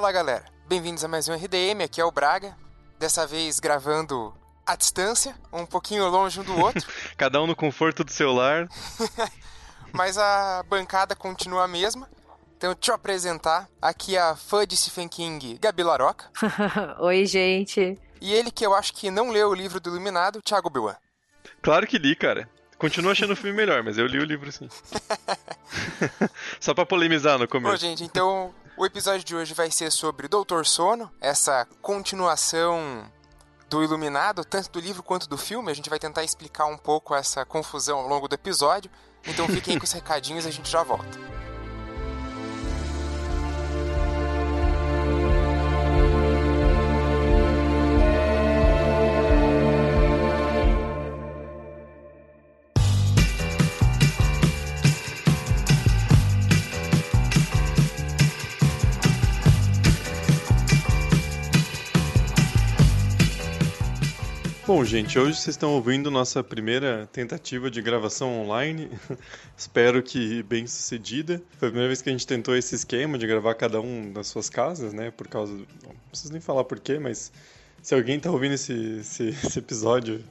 Fala galera, bem-vindos a mais um RDM, aqui é o Braga, dessa vez gravando à distância, um pouquinho longe um do outro. Cada um no conforto do seu lar. Mas a bancada continua a mesma. Então, deixa eu apresentar aqui a fã de Stephen King, Gabi Laroca. Oi, gente. E ele que eu acho que não leu o livro do Iluminado, Thiago Biwan. Claro que li, cara. Continuo achando o filme melhor, mas eu li o livro sim. Só pra polemizar no começo. Bom, gente, então o episódio de hoje vai ser sobre Doutor Sono, essa continuação do Iluminado, tanto do livro quanto do filme. A gente vai tentar explicar um pouco essa confusão ao longo do episódio. Então fiquem com os recadinhos e a gente já volta. Bom, gente, hoje vocês estão ouvindo nossa primeira tentativa de gravação online. Espero que bem sucedida. Foi a primeira vez que a gente tentou esse esquema de gravar cada um nas suas casas, né? Por causa. Não preciso nem falar porquê, mas se alguém está ouvindo esse, esse, esse episódio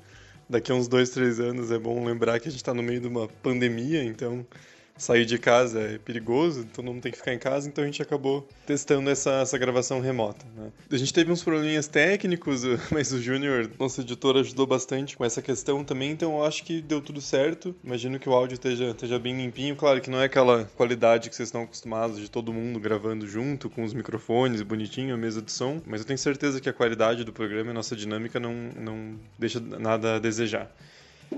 daqui a uns dois, três anos, é bom lembrar que a gente está no meio de uma pandemia, então sair de casa é perigoso, todo mundo tem que ficar em casa, então a gente acabou testando essa, essa gravação remota. Né? A gente teve uns probleminhas técnicos, mas o Júnior, nosso editor, ajudou bastante com essa questão também, então eu acho que deu tudo certo. Imagino que o áudio esteja, esteja bem limpinho. Claro que não é aquela qualidade que vocês estão acostumados de todo mundo gravando junto, com os microfones, bonitinho, a mesa de som, mas eu tenho certeza que a qualidade do programa e a nossa dinâmica não, não deixa nada a desejar.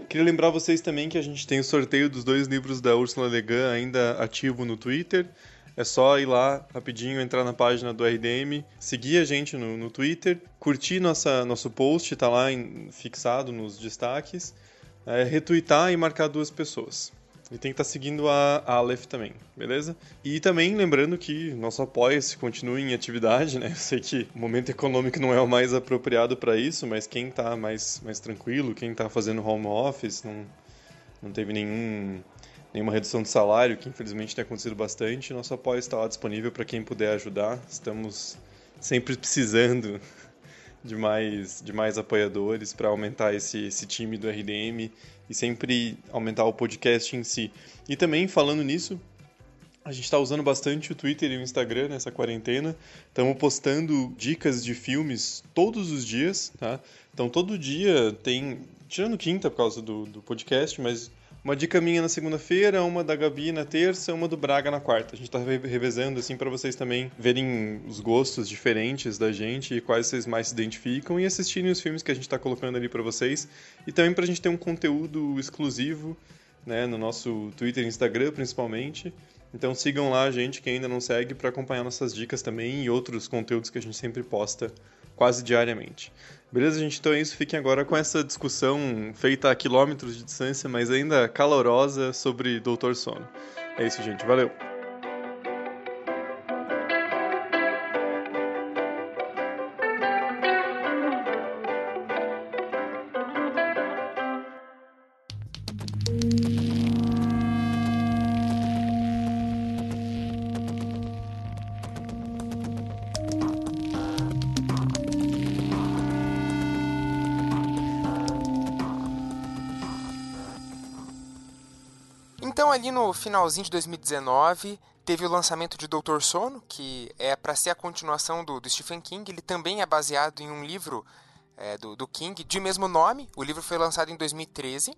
Queria lembrar vocês também que a gente tem o sorteio dos dois livros da Ursula Le Guin ainda ativo no Twitter. É só ir lá rapidinho, entrar na página do RDM, seguir a gente no, no Twitter, curtir nossa, nosso post, tá lá em, fixado nos destaques, é, retweetar e marcar duas pessoas. E tem que estar tá seguindo a Aleph também, beleza? E também lembrando que nosso apoia-se continua em atividade, né? Eu sei que o momento econômico não é o mais apropriado para isso, mas quem está mais, mais tranquilo, quem está fazendo home office, não, não teve nenhum, nenhuma redução de salário, que infelizmente tem acontecido bastante, nosso apoio está lá disponível para quem puder ajudar. Estamos sempre precisando de mais, de mais apoiadores para aumentar esse, esse time do RDM e sempre aumentar o podcast em si. E também, falando nisso, a gente está usando bastante o Twitter e o Instagram nessa quarentena. Estamos postando dicas de filmes todos os dias, tá? Então todo dia tem, tirando quinta por causa do, do podcast, mas uma dica minha na segunda-feira, uma da Gabi na terça, uma do Braga na quarta. A gente tá revezando assim para vocês também verem os gostos diferentes da gente e quais vocês mais se identificam e assistirem os filmes que a gente tá colocando ali para vocês e também pra gente ter um conteúdo exclusivo, né, no nosso Twitter e Instagram principalmente. Então sigam lá a gente que ainda não segue para acompanhar nossas dicas também e outros conteúdos que a gente sempre posta quase diariamente. Beleza, gente? Então é isso. Fiquem agora com essa discussão feita a quilômetros de distância, mas ainda calorosa sobre Doutor Sono. É isso, gente. Valeu! Finalzinho de 2019, teve o lançamento de Doutor Sono, que é para ser a continuação do, do, Stephen King. Ele também é baseado em um livro é, do, do, King de mesmo nome. O livro foi lançado em 2013.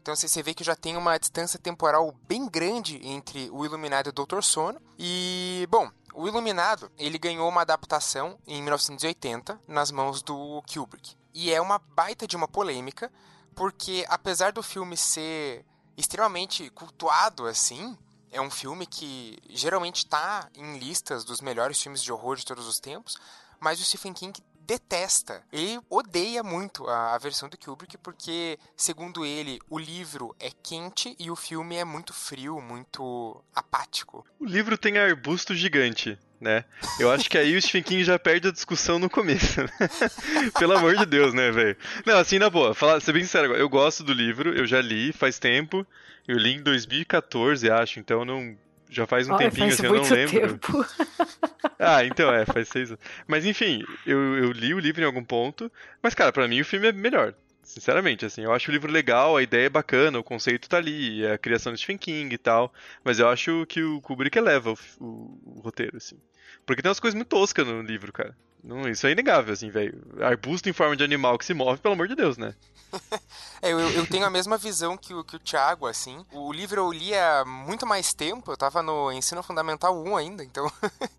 Então você vê que já tem uma distância temporal bem grande entre o Iluminado e o Doutor Sono. E, bom, o Iluminado ele ganhou uma adaptação em 1980 nas mãos do Kubrick. E é uma baita de uma polêmica, porque apesar do filme ser extremamente cultuado assim. É um filme que geralmente está em listas dos melhores filmes de horror de todos os tempos, mas o Stephen King detesta. Ele odeia muito a, a, versão do Kubrick porque, segundo ele, o livro é quente e o filme é muito frio, muito apático. O livro tem arbusto gigante né? Eu acho que aí o Stephen King já perde a discussão no começo. Né? Pelo amor de Deus, né, velho? Não, assim, na boa, falar, ser bem sincero, eu gosto do livro, eu já li faz tempo, eu li em 2014, acho, então não já faz um oh, tempinho, faz assim, eu não lembro. Tempo. ah, então é, faz seis anos. Mas enfim, eu, eu li o livro em algum ponto, mas cara, para mim o filme é melhor. Sinceramente, assim, eu acho o livro legal, a ideia é bacana, o conceito tá ali, a criação de Stephen King e tal, mas eu acho que o Kubrick eleva o, o, o roteiro, assim. Porque tem umas coisas muito toscas no livro, cara. Não, isso é inegável, assim, velho. Arbusto em forma de animal que se move, pelo amor de Deus, né? é, eu, eu, tenho a mesma visão que o, que o Thiago, assim. O livro eu li há muito mais tempo, eu tava no ensino fundamental 1 ainda, então.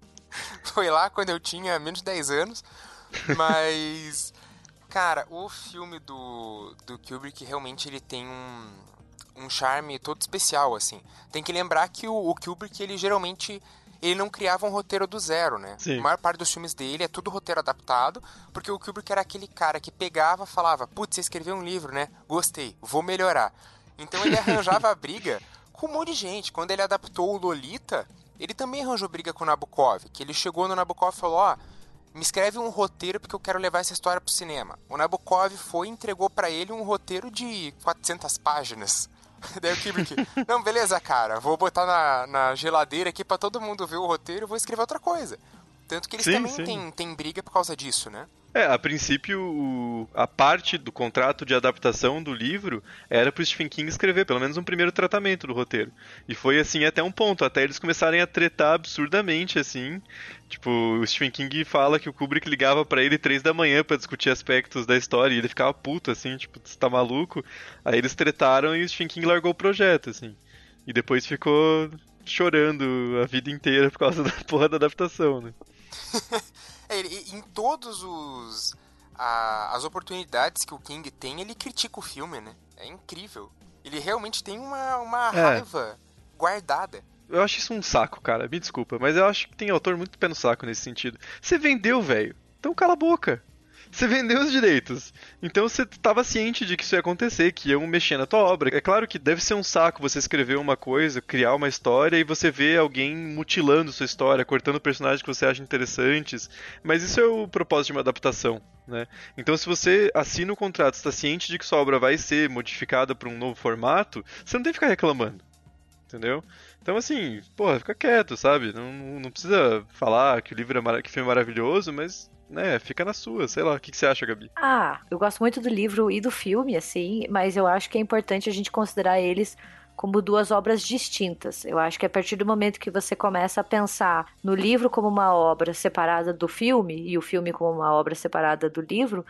Foi lá quando eu tinha menos de 10 anos. Mas. Cara, o filme do, do Kubrick realmente ele tem um, um charme todo especial, assim. Tem que lembrar que o, o Kubrick, ele geralmente ele não criava um roteiro do zero, né? Sim. A maior parte dos filmes dele é tudo roteiro adaptado, porque o Kubrick era aquele cara que pegava falava, putz, você escreveu um livro, né? Gostei, vou melhorar. Então ele arranjava a briga com um monte de gente. Quando ele adaptou o Lolita, ele também arranjou briga com o Nabokov, que ele chegou no Nabokov e falou, ó... Oh, me escreve um roteiro porque eu quero levar essa história pro cinema. O Nabokov foi e entregou para ele um roteiro de 400 páginas. Daí o Kubrick, não, beleza, cara, vou botar na, na geladeira aqui para todo mundo ver o roteiro e vou escrever outra coisa. Tanto que eles sim, também Têm, têm briga por causa disso, né? É, a princípio, a parte do contrato de adaptação do livro era pro Stephen King escrever pelo menos um primeiro tratamento do roteiro. E foi assim até um ponto, até eles começarem a tretar absurdamente, assim. Tipo, o Stephen King fala que o Kubrick ligava para ele três da manhã para discutir aspectos da história e ele ficava puto, assim, tipo, você tá maluco? Aí eles tretaram e o Stephen King largou o projeto, assim. E depois ficou chorando a vida inteira por causa da porra da adaptação, né? é, em todos os a, as oportunidades que o King tem, ele critica o filme, né? É incrível. Ele realmente tem uma, uma é. raiva guardada. Eu acho isso um saco, cara. Me desculpa, mas eu acho que tem autor muito pé no saco nesse sentido. Você vendeu, velho. Então cala a boca. Você vendeu os direitos. Então você estava ciente de que isso ia acontecer, que iam mexer na tua obra. É claro que deve ser um saco você escrever uma coisa, criar uma história e você vê alguém mutilando sua história, cortando personagens que você acha interessantes. Mas isso é o propósito de uma adaptação. Né? Então, se você assina o contrato, está ciente de que sua obra vai ser modificada para um novo formato, você não tem que ficar reclamando. Entendeu? Então, assim, porra, fica quieto, sabe? Não, não precisa falar que o livro é, que filme é maravilhoso, mas né, fica na sua, sei lá. O que, que você acha, Gabi? Ah, eu gosto muito do livro e do filme, assim, mas eu acho que é importante a gente considerar eles como duas obras distintas. Eu acho que a partir do momento que você começa a pensar no livro como uma obra separada do filme e o filme como uma obra separada do livro,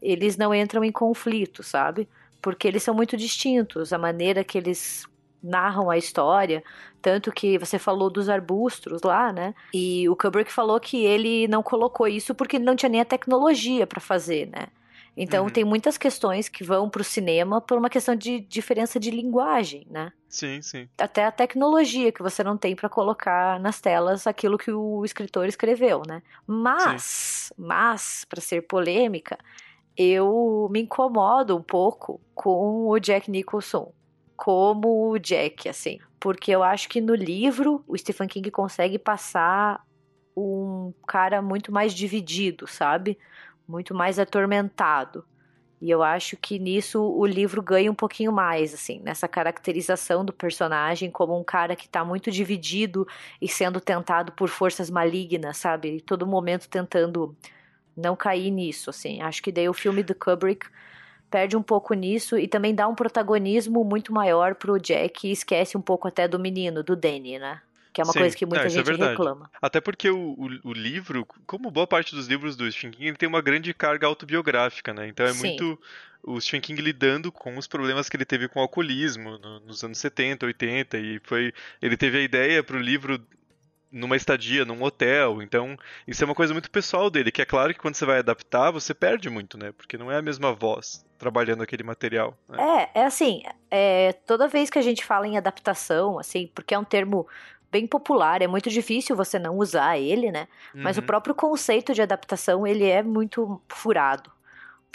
eles não entram em conflito, sabe? Porque eles são muito distintos. A maneira que eles narram a história, tanto que você falou dos arbustos lá, né? E o Kubrick falou que ele não colocou isso porque ele não tinha nem a tecnologia para fazer, né? Então uhum. tem muitas questões que vão para o cinema por uma questão de diferença de linguagem, né? Sim, sim. Até a tecnologia que você não tem para colocar nas telas aquilo que o escritor escreveu, né? Mas, sim. mas para ser polêmica, eu me incomodo um pouco com o Jack Nicholson como o Jack, assim. Porque eu acho que no livro o Stephen King consegue passar um cara muito mais dividido, sabe? Muito mais atormentado. E eu acho que nisso o livro ganha um pouquinho mais, assim, nessa caracterização do personagem como um cara que tá muito dividido e sendo tentado por forças malignas, sabe? E todo momento tentando não cair nisso, assim. Acho que daí o filme do Kubrick perde um pouco nisso e também dá um protagonismo muito maior pro Jack e esquece um pouco até do menino, do Danny, né? Que é uma Sim, coisa que muita é, gente é reclama. Até porque o, o, o, livro, como boa parte dos livros do Stephen King, ele tem uma grande carga autobiográfica, né? Então é Sim. muito o Stephen King lidando com os problemas que ele teve com o alcoolismo no, nos anos 70, 80 e foi ele teve a ideia para o livro numa estadia, num hotel. Então, isso é uma coisa muito pessoal dele, que é claro que quando você vai adaptar, você perde muito, né? Porque não é a mesma voz trabalhando aquele material. Né? É, é assim, é, toda vez que a gente fala em adaptação, assim, porque é um termo bem popular, é muito difícil você não usar ele, né? Mas o uhum. próprio conceito de adaptação, ele é muito furado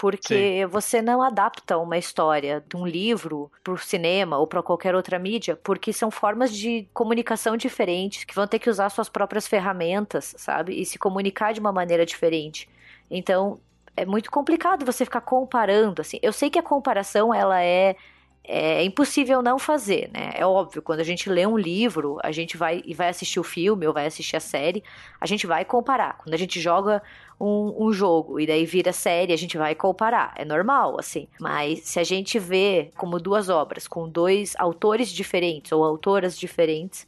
porque Sim. você não adapta uma história de um livro para o cinema ou para qualquer outra mídia, porque são formas de comunicação diferentes que vão ter que usar suas próprias ferramentas, sabe? E se comunicar de uma maneira diferente. Então, é muito complicado você ficar comparando assim. Eu sei que a comparação ela é é impossível não fazer, né? É óbvio, quando a gente lê um livro, a gente vai e vai assistir o filme ou vai assistir a série, a gente vai comparar. Quando a gente joga um, um, jogo e daí vira série, a gente vai comparar. É normal, assim. Mas se a gente vê como duas obras, com dois autores diferentes ou autoras diferentes,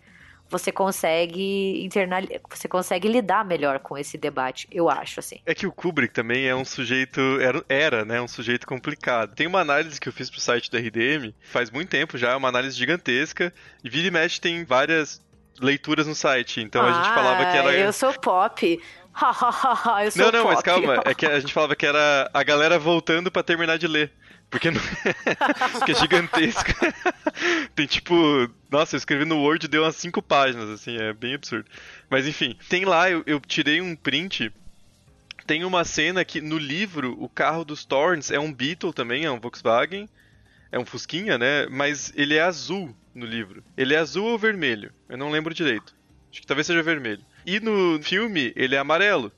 você consegue internar, você consegue lidar melhor com esse debate, eu acho, assim. É que o Kubrick também é um sujeito, era, era né, um sujeito complicado. Tem uma análise que eu fiz pro site da RDM, faz muito tempo já, é uma análise gigantesca, e vira e mexe tem várias leituras no site, então ah, a gente ah, falava que era... eu sou pop... eu sou não, não, pop. mas calma, é que a gente falava que era a galera voltando para terminar de ler. Porque, porque é gigantesco. tem tipo. Nossa, eu escrevi no Word deu umas 5 páginas, assim, é bem absurdo. Mas enfim, tem lá, eu, eu tirei um print. Tem uma cena que no livro o carro dos Thorns é um Beetle também, é um Volkswagen. É um Fusquinha, né? Mas ele é azul no livro. Ele é azul ou vermelho? Eu não lembro direito. Acho que talvez seja vermelho. E no filme ele é amarelo.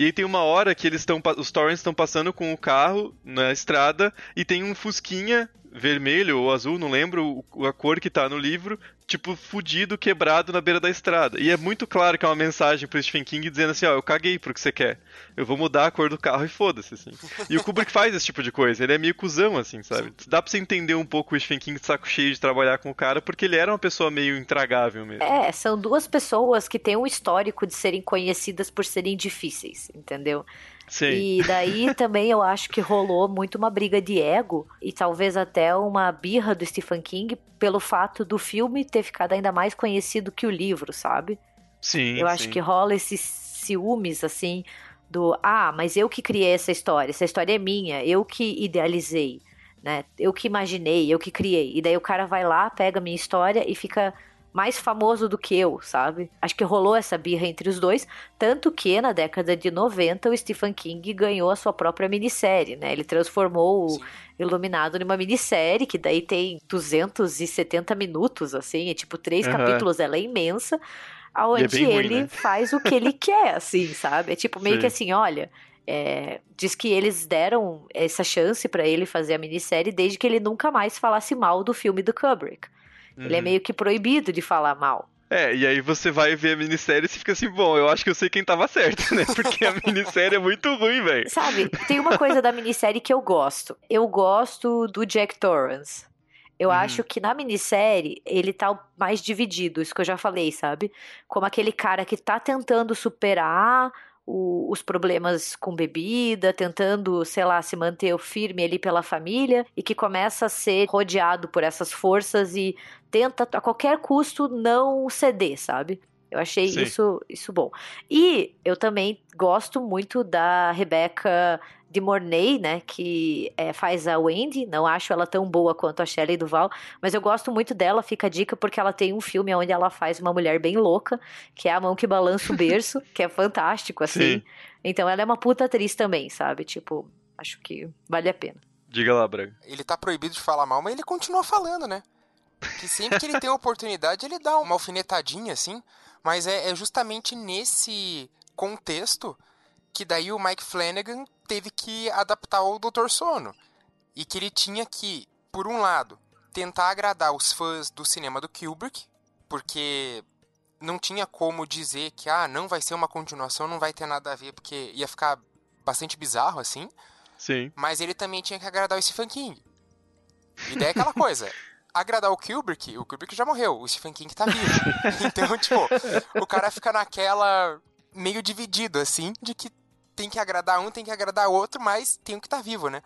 E aí tem uma hora que eles estão. Os Torrents estão passando com o carro na estrada e tem um Fusquinha vermelho ou azul, não lembro a cor que tá no livro, tipo, fudido, quebrado na beira da estrada. E é muito claro que é uma mensagem pro Stephen King dizendo assim, ó, eu caguei pro que você quer. Eu vou mudar a cor do carro e foda-se, assim. E o Kubrick faz esse tipo de coisa, ele é meio cuzão, assim, sabe? Dá pra você entender um pouco o Stephen King de saco cheio de trabalhar com o cara, porque ele era uma pessoa meio intragável mesmo. É, são duas pessoas que têm um histórico de serem conhecidas por serem difíceis, entendeu? Sim. E daí também eu acho que rolou muito uma briga de ego e talvez até uma birra do Stephen King pelo fato do filme ter ficado ainda mais conhecido que o livro, sabe? Sim. Eu acho sim. que rola esses ciúmes assim do ah, mas eu que criei essa história, essa história é minha, eu que idealizei, né? Eu que imaginei, eu que criei. E daí o cara vai lá, pega a minha história e fica mais famoso do que eu, sabe? Acho que rolou essa birra entre os dois, tanto que na década de 90 o Stephen King ganhou a sua própria minissérie, né? Ele transformou Sim. o Iluminado numa minissérie, que daí tem 270 minutos, assim, é tipo três uhum. capítulos, ela é imensa, aonde é ele ruim, né? faz o que ele quer, assim, sabe? É tipo meio Sim. que assim, olha, é, diz que eles deram essa chance para ele fazer a minissérie desde que ele nunca mais falasse mal do filme do Kubrick. Uhum. Ele é uhum. meio que proibido de falar mal. É, e aí você vai ver a minissérie e você fica assim, bom, eu acho que eu sei quem tava certo, né? Porque a minissérie é muito ruim, velho. Sabe, tem uma coisa da minissérie que eu gosto. Eu gosto do Jack Torrance. Eu uhum. acho que na minissérie ele tá mais dividido, isso que eu já falei, sabe? Como aquele cara que tá tentando superar o, os problemas com bebida, tentando, sei lá, se manter firme ali pela família e que começa a ser rodeado por essas forças e tenta a qualquer custo não ceder, sabe? Eu achei isso, isso bom. E eu também gosto muito da Rebecca de Mornay, né, que é, faz a Wendy, não acho ela tão boa quanto a Shelley Duval, mas eu gosto muito dela, fica a dica, porque ela tem um filme onde ela faz uma mulher bem louca, que é A Mão que Balança o Berço, que é fantástico, assim. Sim. Então ela é uma puta atriz também, sabe? Tipo, acho que vale a pena. Diga lá, Braga. Ele tá proibido de falar mal, mas ele continua falando, né? Que sempre que ele tem a oportunidade, ele dá uma alfinetadinha, assim, mas é, é justamente nesse contexto que daí o Mike Flanagan teve que adaptar o Dr. Sono. E que ele tinha que, por um lado, tentar agradar os fãs do cinema do Kubrick, porque não tinha como dizer que ah, não vai ser uma continuação, não vai ter nada a ver, porque ia ficar bastante bizarro assim. Sim. Mas ele também tinha que agradar o Stephen King. E daí é aquela coisa, agradar o Kubrick, o Kubrick já morreu, o Stephen King tá vivo. então, tipo, o cara fica naquela meio dividido assim, de que tem que agradar um, tem que agradar outro, mas tem o que tá vivo, né?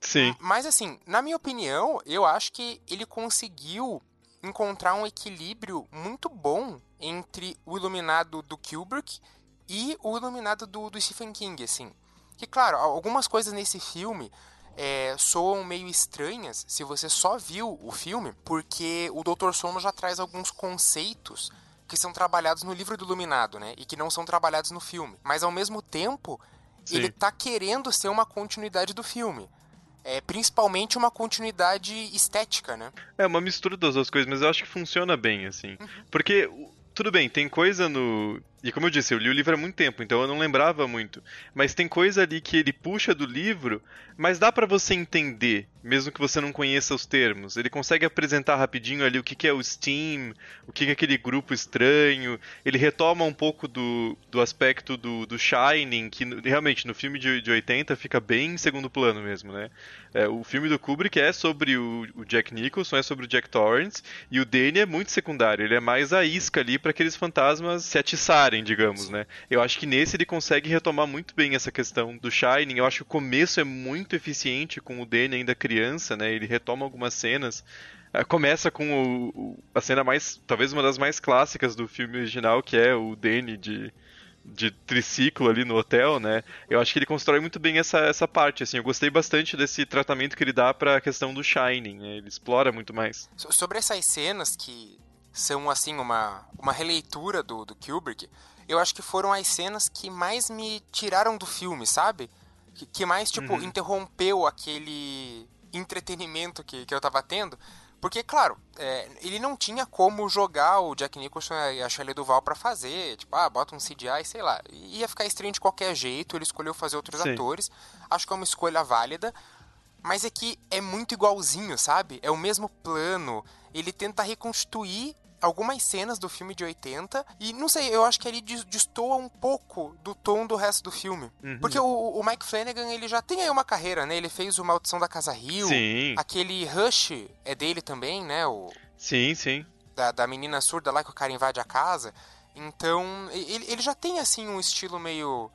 Sim. Mas assim, na minha opinião, eu acho que ele conseguiu encontrar um equilíbrio muito bom entre o iluminado do Kubrick e o iluminado do, do Stephen King, assim. Que, claro, algumas coisas nesse filme é, soam meio estranhas se você só viu o filme, porque o Dr. Sono já traz alguns conceitos que são trabalhados no livro do Iluminado, né? E que não são trabalhados no filme. Mas ao mesmo tempo, Sim. ele tá querendo ser uma continuidade do filme. É, principalmente uma continuidade estética, né? É uma mistura das duas coisas, mas eu acho que funciona bem, assim. Uhum. Porque tudo bem, tem coisa no. E como eu disse, eu li o livro há muito tempo, então eu não lembrava muito. Mas tem coisa ali que ele puxa do livro, mas dá para você entender mesmo que você não conheça os termos. Ele consegue apresentar rapidinho ali o que, que é o Steam, o que, que é aquele grupo estranho. Ele retoma um pouco do, do aspecto do, do Shining, que realmente no filme de, de 80 fica bem em segundo plano mesmo, né? É, o filme do Kubrick é sobre o, o, Jack Nicholson, é sobre o Jack Torrance, e o Danny é muito secundário, ele é mais a isca ali para aqueles fantasmas se atiçarem, digamos, né? Eu acho que nesse ele consegue retomar muito bem essa questão do Shining. Eu acho que o começo é muito eficiente com o Danny ainda criança, né? Ele retoma algumas cenas. É, começa com o, o, a cena mais, talvez uma das mais clássicas do filme original, que é o Danny de de triciclo ali no hotel, né? Eu acho que ele constrói muito bem essa, essa parte, assim. Eu gostei bastante desse tratamento que ele dá para a questão do Shining, né? Ele explora muito mais. Sobre essas cenas que são, assim, uma, uma releitura do, do Kubrick, eu acho que foram as cenas que mais me tiraram do filme, sabe? Que, que mais, tipo, uhum. interrompeu aquele entretenimento que, que eu tava tendo. Porque, claro, é, ele não tinha como jogar o Jack Nicholson e a Shelley Duval para fazer. Tipo, ah, bota um CGI, sei lá. Ia ficar estranho de qualquer jeito, ele escolheu fazer outros Sim. atores. Acho que é uma escolha válida. Mas é que é muito igualzinho, sabe? É o mesmo plano. Ele tenta reconstruir algumas cenas do filme de 80 e não sei, eu acho que ele destoa um pouco do tom do resto do filme. Uhum. Porque o, o, Mike Flanagan, ele já tem aí uma carreira, né? Ele fez o Maldição da Casa Rio. Sim. Aquele Rush é dele também, né? O... Sim, sim. Da, da menina surda lá que o cara invade a casa. Então, ele, ele já tem, assim, um estilo meio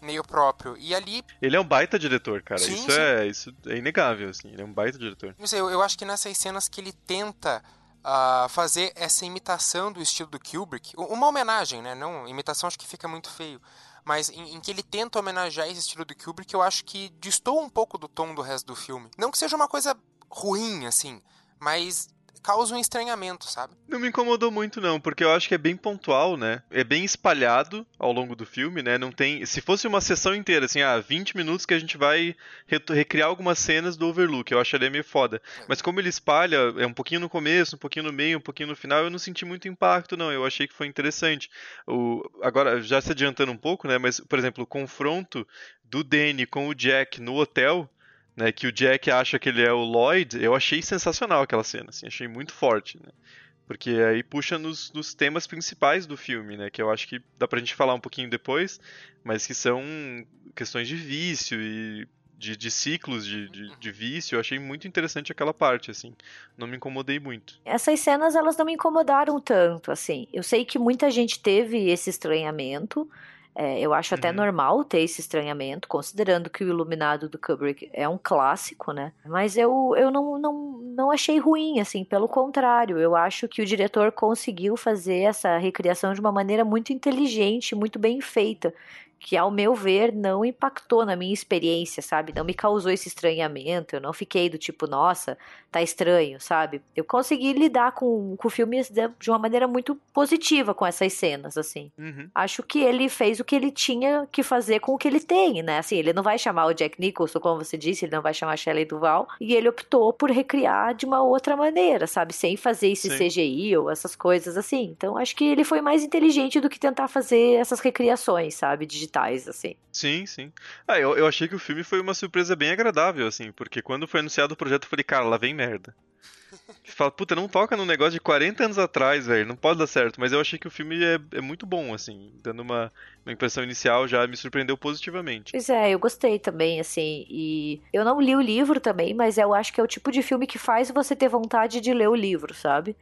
meio próprio. E ali. Ele é um baita diretor, cara. Sim, isso, sim. É, isso é inegável, assim. Ele é um baita diretor. Não sei, eu, eu acho que nessas cenas que ele tenta uh, fazer essa imitação do estilo do Kubrick, uma homenagem, né? Não, imitação acho que fica muito feio, mas em, em, que ele tenta homenagear esse estilo do Kubrick, eu acho que distou um pouco do tom do resto do filme. Não que seja uma coisa ruim, assim, mas causa um estranhamento, sabe? Não me incomodou muito não, porque eu acho que é bem pontual, né? É bem espalhado ao longo do filme, né? Não tem, se fosse uma sessão inteira, assim, ah, 20 minutos que a gente vai recriar algumas cenas do Overlook, eu acharia meio foda. É. Mas como ele espalha, é um pouquinho no começo, um pouquinho no meio, um pouquinho no final, eu não senti muito impacto não. Eu achei que foi interessante. O agora já se adiantando um pouco, né? Mas por exemplo, o confronto do Danny com o Jack no hotel né, que o Jack acha que ele é o Lloyd, eu achei sensacional aquela cena, assim, achei muito forte, né? Porque aí puxa nos, nos, temas principais do filme, né? Que eu acho que dá pra gente falar um pouquinho depois, mas que são questões de vício e de, de ciclos de, de, de, vício. Eu achei muito interessante aquela parte, assim. Não me incomodei muito. Essas cenas, elas não me incomodaram tanto, assim. Eu sei que muita gente teve esse estranhamento, é, eu acho até uhum. normal ter esse estranhamento, considerando que o Iluminado do Kubrick é um clássico, né? Mas eu, eu não, não, não achei ruim, assim, pelo contrário, eu acho que o diretor conseguiu fazer essa recriação de uma maneira muito inteligente, muito bem feita que, ao meu ver, não impactou na minha experiência, sabe? Não me causou esse estranhamento, eu não fiquei do tipo, nossa, tá estranho, sabe? Eu consegui lidar com, com o filme de uma maneira muito positiva com essas cenas, assim. Uhum. Acho que ele fez o que ele tinha que fazer com o que ele tem, né? Assim, ele não vai chamar o Jack Nicholson, como você disse, ele não vai chamar a Shelley Duval, e ele optou por recriar de uma outra maneira, sabe? Sem fazer esse Sim. CGI ou essas coisas assim. Então, acho que ele foi mais inteligente do que tentar fazer essas recriações, sabe? Digitais digitais, assim. Sim, sim. Ah, eu, eu achei que o filme foi uma surpresa bem agradável, assim, porque quando foi anunciado o projeto eu falei, cara, lá vem merda. Você fala, puta, não toca num negócio de 40 anos atrás, velho, não pode dar certo. Mas eu achei que o filme é, é muito bom, assim, dando uma, uma impressão inicial já me surpreendeu positivamente. Pois é, eu gostei também, assim, e eu não li o livro também, mas eu acho que é o tipo de filme que faz você ter vontade de ler o livro, sabe?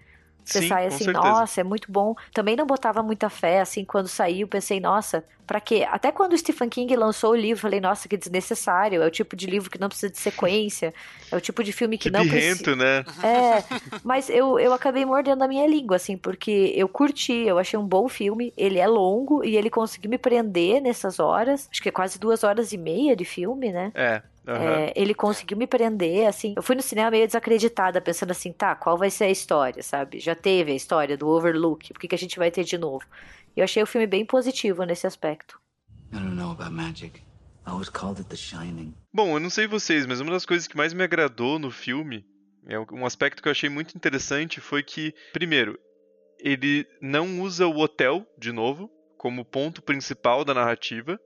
Você Sim, sai assim, nossa, é muito bom. Também não botava muita fé, assim, quando saiu, pensei, nossa, para quê? Até quando o Stephen King lançou o livro, falei, nossa, que desnecessário. É o tipo de livro que não precisa de sequência. É o tipo de filme que, que não precisa. né? É, mas eu, eu acabei mordendo a minha língua, assim, porque eu curti, eu achei um bom filme. Ele é longo e ele conseguiu me prender nessas horas. Acho que é quase duas horas e meia de filme, né? É. Uhum. É, ele conseguiu me prender, assim. Eu fui no cinema meio desacreditada, pensando assim, tá, qual vai ser a história, sabe? Já teve a história do Overlook, por que, que a gente vai ter de novo? E eu achei o filme bem positivo nesse aspecto. I don't know about magic. I always called it the shining. Bom, eu não sei vocês, mas uma das coisas que mais me agradou no filme, é um aspecto que eu achei muito interessante foi que, primeiro, ele não usa o hotel de novo como ponto principal da narrativa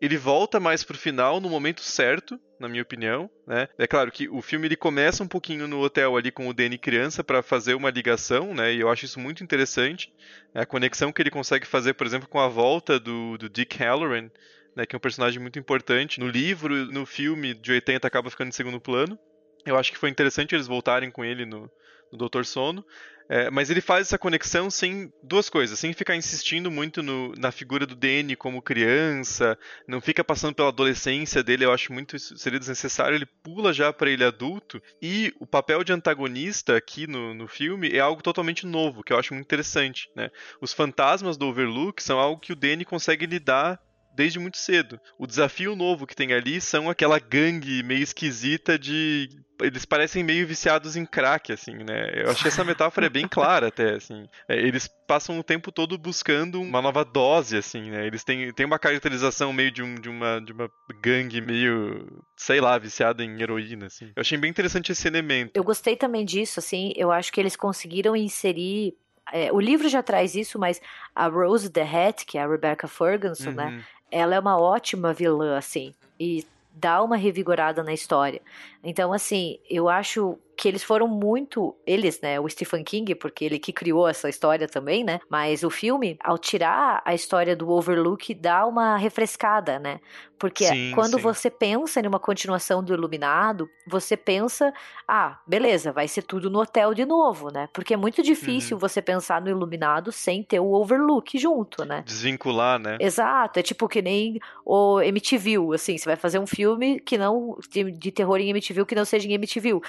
ele volta mais pro final, no momento certo, na minha opinião, né? É claro que o filme ele começa um pouquinho no hotel ali com o Danny criança para fazer uma ligação, né? E eu acho isso muito interessante. A conexão que ele consegue fazer, por exemplo, com a volta do, do Dick Halloran, né? Que é um personagem muito importante. No livro, no filme de 80 acaba ficando em segundo plano. Eu acho que foi interessante eles voltarem com ele no, no Doutor Sono. É, mas ele faz essa conexão sem duas coisas, sem ficar insistindo muito no, na figura do Danny como criança, não fica passando pela adolescência dele, eu acho muito seria desnecessário, ele pula já para ele adulto, e o papel de antagonista aqui no, no filme é algo totalmente novo, que eu acho muito interessante, né? Os fantasmas do Overlook são algo que o Danny consegue lidar desde muito cedo. O desafio novo que tem ali são aquela gangue meio esquisita de eles parecem meio viciados em crack, assim, né? Eu acho que essa metáfora é bem clara até, assim. É, eles passam o tempo todo buscando uma nova dose, assim, né? Eles têm, têm uma caracterização meio de, um, de, uma, de uma gangue meio, sei lá, viciada em heroína, assim. Eu achei bem interessante esse elemento. Eu gostei também disso, assim. Eu acho que eles conseguiram inserir é, o livro já traz isso, mas a Rose the Hat, que é a Rebecca Ferguson, né? uhum. né? Ela é uma ótima vilã, assim, e dá uma revigorada na história. Então, assim, eu acho que eles foram muito. Eles, né? O Stephen King, porque ele que criou essa história também, né? Mas o filme, ao tirar a história do Overlook, dá uma refrescada, né? Porque sim, quando sim. você pensa em uma continuação do Iluminado, você pensa, ah, beleza, vai ser tudo no hotel de novo, né? Porque é muito difícil uhum. você pensar no Iluminado sem ter o Overlook junto, né? Desvincular, né? Exato, é tipo que nem o MTV, assim, você vai fazer um filme que não de, de terror em MTV que não seja em MTV.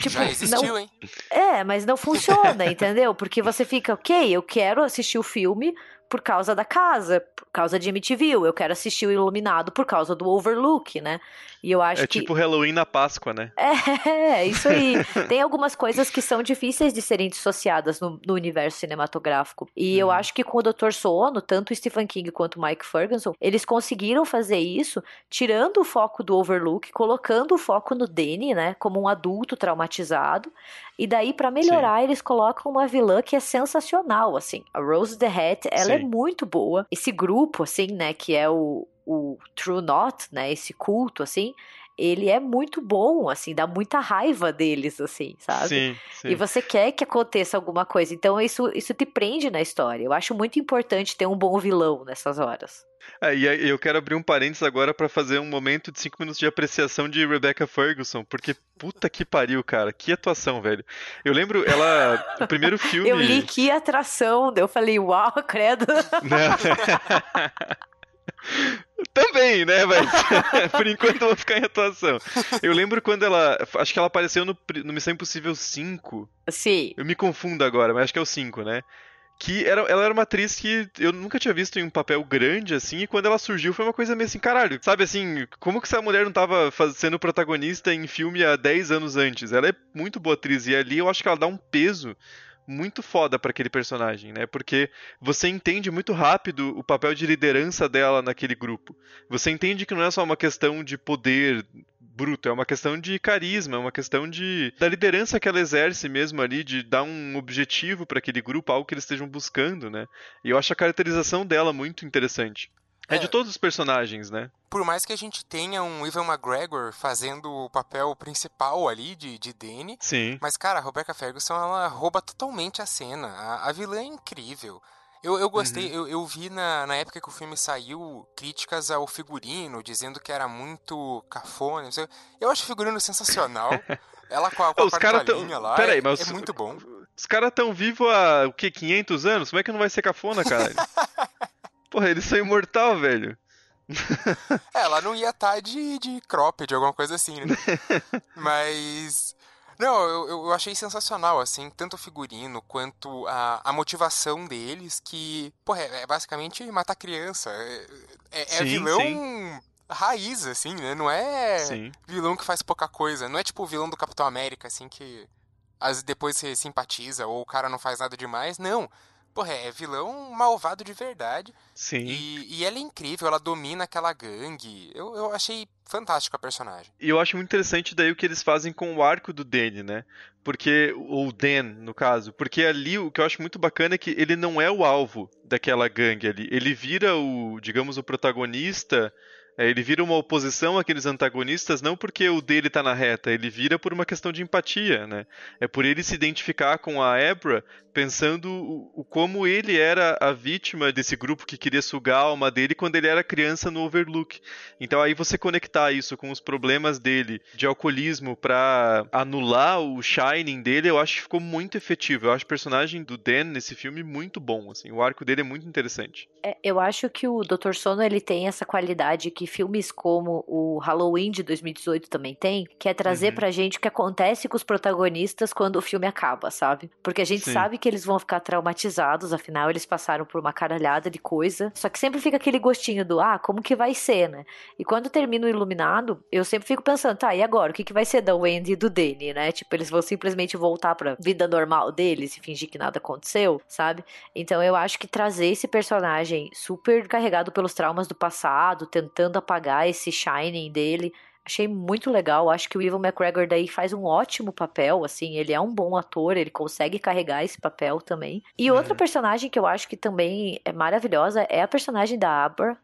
Tipo, Já existiu, não... hein? É, mas não funciona, entendeu? Porque você fica, ok, eu quero assistir o filme por causa da casa, por causa de MTV. Eu quero assistir o Iluminado por causa do Overlook, né? E eu acho é que. Tipo Halloween na Páscoa, né? É, é isso aí. Tem algumas coisas que são difíceis de serem dissociadas no, no universo cinematográfico. E eu uhum. acho que com o Dr. Sono, tanto o Stephen King quanto o Mike Ferguson, eles conseguiram fazer isso, tirando o foco do Overlook, colocando o foco no Danny, né? Como um adulto traumatizado. E daí, para melhorar, Sim. eles colocam uma vilã que é sensacional, assim. A Rose the Hat, ela é Sim. é muito boa. Esse grupo, assim, né, que é o, o True Not, né, esse culto, assim, ele é muito bom, assim, dá muita raiva deles, assim, sabe? Sim, sim. E você quer que aconteça alguma coisa. Então, isso, isso te prende na história. Eu acho muito importante ter um bom vilão nessas horas. É, e eu quero abrir um parênteses agora para fazer um momento de 5 minutos de apreciação de Rebecca Ferguson, porque puta que pariu, cara, que atuação, velho. Eu lembro, ela, o primeiro filme... eu li que atração, eu falei, uau, credo. Também, né? Mas por enquanto eu vou ficar em atuação. Eu lembro quando ela. Acho que ela apareceu no, no Missão Impossível 5. Sim. Eu me confundo agora, mas acho que é o 5, né? Que era, ela era uma atriz que eu nunca tinha visto em um papel grande, assim, e quando ela surgiu foi uma coisa meio assim, caralho, sabe assim, como que essa mulher não tava faz, sendo protagonista em filme há 10 anos antes? Ela é muito boa atriz, e ali eu acho que ela dá um peso muito foda para aquele personagem, né? Porque você entende muito rápido o papel de liderança dela naquele grupo. Você entende que não é só uma questão de poder bruto, é uma questão de carisma, é uma questão de da liderança que ela exerce mesmo ali, de dar um objetivo para aquele grupo, algo que eles estejam buscando, né? E eu acho a caracterização dela muito interessante. É, é, de todos os personagens, né? Por mais que a gente tenha um Ivan McGregor fazendo o papel principal ali de, de Danny. Sim. Mas, cara, a Rebecca Ferguson, ela rouba totalmente a cena. A, a vilã é incrível. Eu, eu gostei, uhum. eu, eu vi na, na época que o filme saiu críticas ao figurino, dizendo que era muito cafona. Eu acho o figurino sensacional. Ela com a, com os cara tão... lá Peraí, é, mas é muito bom. Os caras tão vivos há, o quê, 500 anos? Como é que não vai ser cafona, cara? Porra, eles são imortal, velho. é, ela não ia estar tá de, de cropped, alguma coisa assim, né? Mas. Não, eu, eu achei sensacional, assim, tanto o figurino quanto a, a motivação deles, que, porra, é, é basicamente matar criança. É, é, é sim, vilão sim. raiz, assim, né? Não é sim. vilão que faz pouca coisa. Não é tipo o vilão do Capitão América, assim, que as, depois você simpatiza ou o cara não faz nada demais. Não Porra, é vilão malvado de verdade. Sim. E, e ela é incrível, ela domina aquela gangue. Eu, eu achei fantástico a personagem. E eu acho muito interessante daí o que eles fazem com o arco do Danny, né? Porque, ou Dan, no caso. Porque ali o que eu acho muito bacana é que ele não é o alvo daquela gangue ali. Ele vira o, digamos, o protagonista é, ele vira uma oposição àqueles antagonistas não porque o dele tá na reta, ele vira por uma questão de empatia, né? É por ele se identificar com a Ebra pensando o, o, como ele era a vítima desse grupo que queria sugar a alma dele quando ele era criança no Overlook. Então aí você conectar isso com os problemas dele de alcoolismo para anular o Shining dele, eu acho que ficou muito efetivo. Eu acho o personagem do Dan nesse filme muito bom, assim. O arco dele é muito interessante. É, eu acho que o Dr. Sono ele tem essa qualidade que filmes como o Halloween de 2018 também tem, que é trazer uhum. pra gente o que acontece com os protagonistas quando o filme acaba, sabe? Porque a gente Sim. sabe que eles vão ficar traumatizados, afinal eles passaram por uma caralhada de coisa. Só que sempre fica aquele gostinho do, ah, como que vai ser, né? E quando termina o Iluminado, eu sempre fico pensando, tá, e agora? O que, que vai ser da Wendy e do Danny, né? Tipo, eles vão simplesmente voltar pra vida normal deles e fingir que nada aconteceu, sabe? Então eu acho que trazer esse personagem super carregado pelos traumas do passado, tentando apagar esse shining dele, Achei muito legal. Acho que o Ivan McGregor daí faz um ótimo papel, assim. Ele é um bom ator, ele consegue carregar esse papel também. E outra uhum. personagem que eu acho que também é maravilhosa é a personagem da Abra.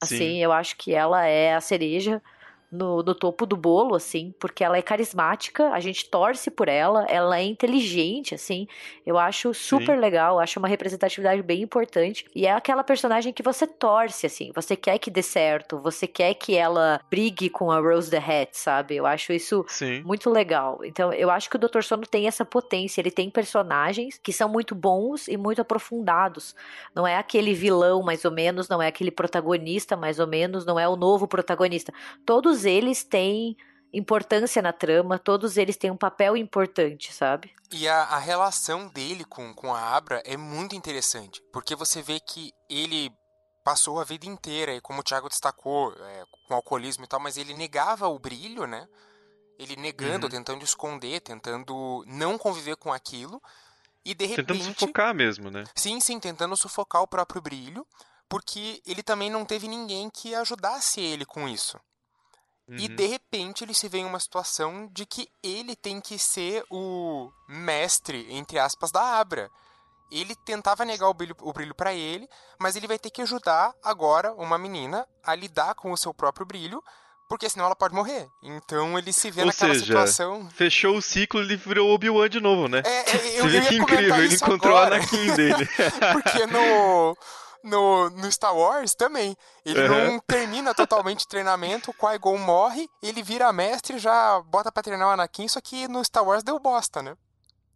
Assim, Sim. eu acho que ela é a cereja no, no, topo do bolo, assim, porque ela é carismática, a gente torce por ela, ela é inteligente, assim. Eu acho super Sim. legal, acho uma representatividade bem importante. E é aquela personagem que você torce, assim, você quer que dê certo, você quer que ela brigue com a Rose the Hat, sabe? Eu acho isso Sim. muito legal. Então, eu acho que o Dr. Sono tem essa potência, ele tem personagens que são muito bons e muito aprofundados. Não é aquele vilão, mais ou menos, não é aquele protagonista, mais ou menos, não é o novo protagonista. Todos todos eles têm importância na trama, todos eles têm um papel importante, sabe? E a, a relação dele com, com a Abra é muito interessante, porque você vê que ele passou a vida inteira, e como o Thiago destacou, é, com alcoolismo e tal, mas ele negava o brilho, né? Ele negando, uhum. tentando esconder, tentando não conviver com aquilo. E de repente. Tentando sufocar mesmo, né? Sim, sim, tentando sufocar o próprio brilho, porque ele também não teve ninguém que ajudasse ele com isso. Uhum. E de repente ele se vê em uma situação de que ele tem que ser o mestre, entre aspas, da Abra. Ele tentava negar o brilho, o brilho para ele, mas ele vai ter que ajudar agora uma menina a lidar com o seu próprio brilho, porque senão ela pode morrer. Então ele se vê Ou naquela seja, situação. Fechou o ciclo e ele virou Obi-Wan de novo, né? É, é, eu, Você vê que incrível, ele encontrou agora. a Anakin dele. porque no no, no Star Wars também. Ele uhum. não termina totalmente o treinamento, o Qui-Gon morre, ele vira mestre já bota pra treinar o Anakin, só que no Star Wars deu bosta, né?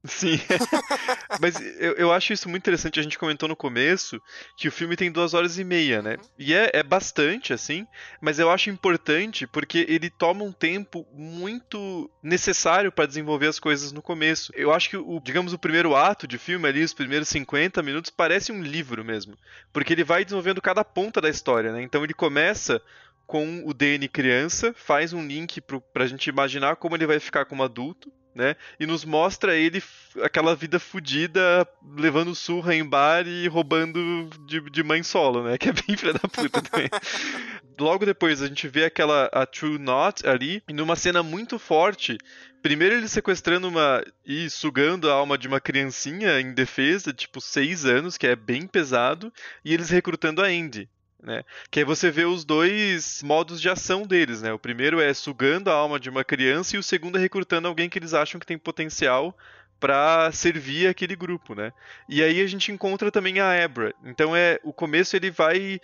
Sim. Mas eu, eu acho isso muito interessante. A gente comentou no começo que o filme tem duas horas e meia, né? Uhum. E é, é bastante, assim. Mas eu acho importante porque ele toma um tempo muito necessário para desenvolver as coisas no começo. Eu acho que, o, digamos, o primeiro ato de filme ali, os primeiros 50 minutos, parece um livro mesmo. Porque ele vai desenvolvendo cada ponta da história, né? Então ele começa com o Danny criança, faz um link pro, pra gente imaginar como ele vai ficar como adulto né? E nos mostra ele aquela vida fodida, levando surra em bar e roubando de, de mãe solo, né? Que é bem filha da puta também. Logo depois a gente vê aquela a True Knot ali, e numa cena muito forte, primeiro ele sequestrando uma e sugando a alma de uma criancinha em defesa, tipo 6 anos, que é bem pesado, e eles recrutando a Andy, né? Que aí você vê os dois modos de ação deles, né? O primeiro é sugando a alma de uma criança e o segundo é recrutando alguém que eles acham que tem potencial para servir aquele grupo, né? E aí a gente encontra também a Ebra. Então é o começo ele vai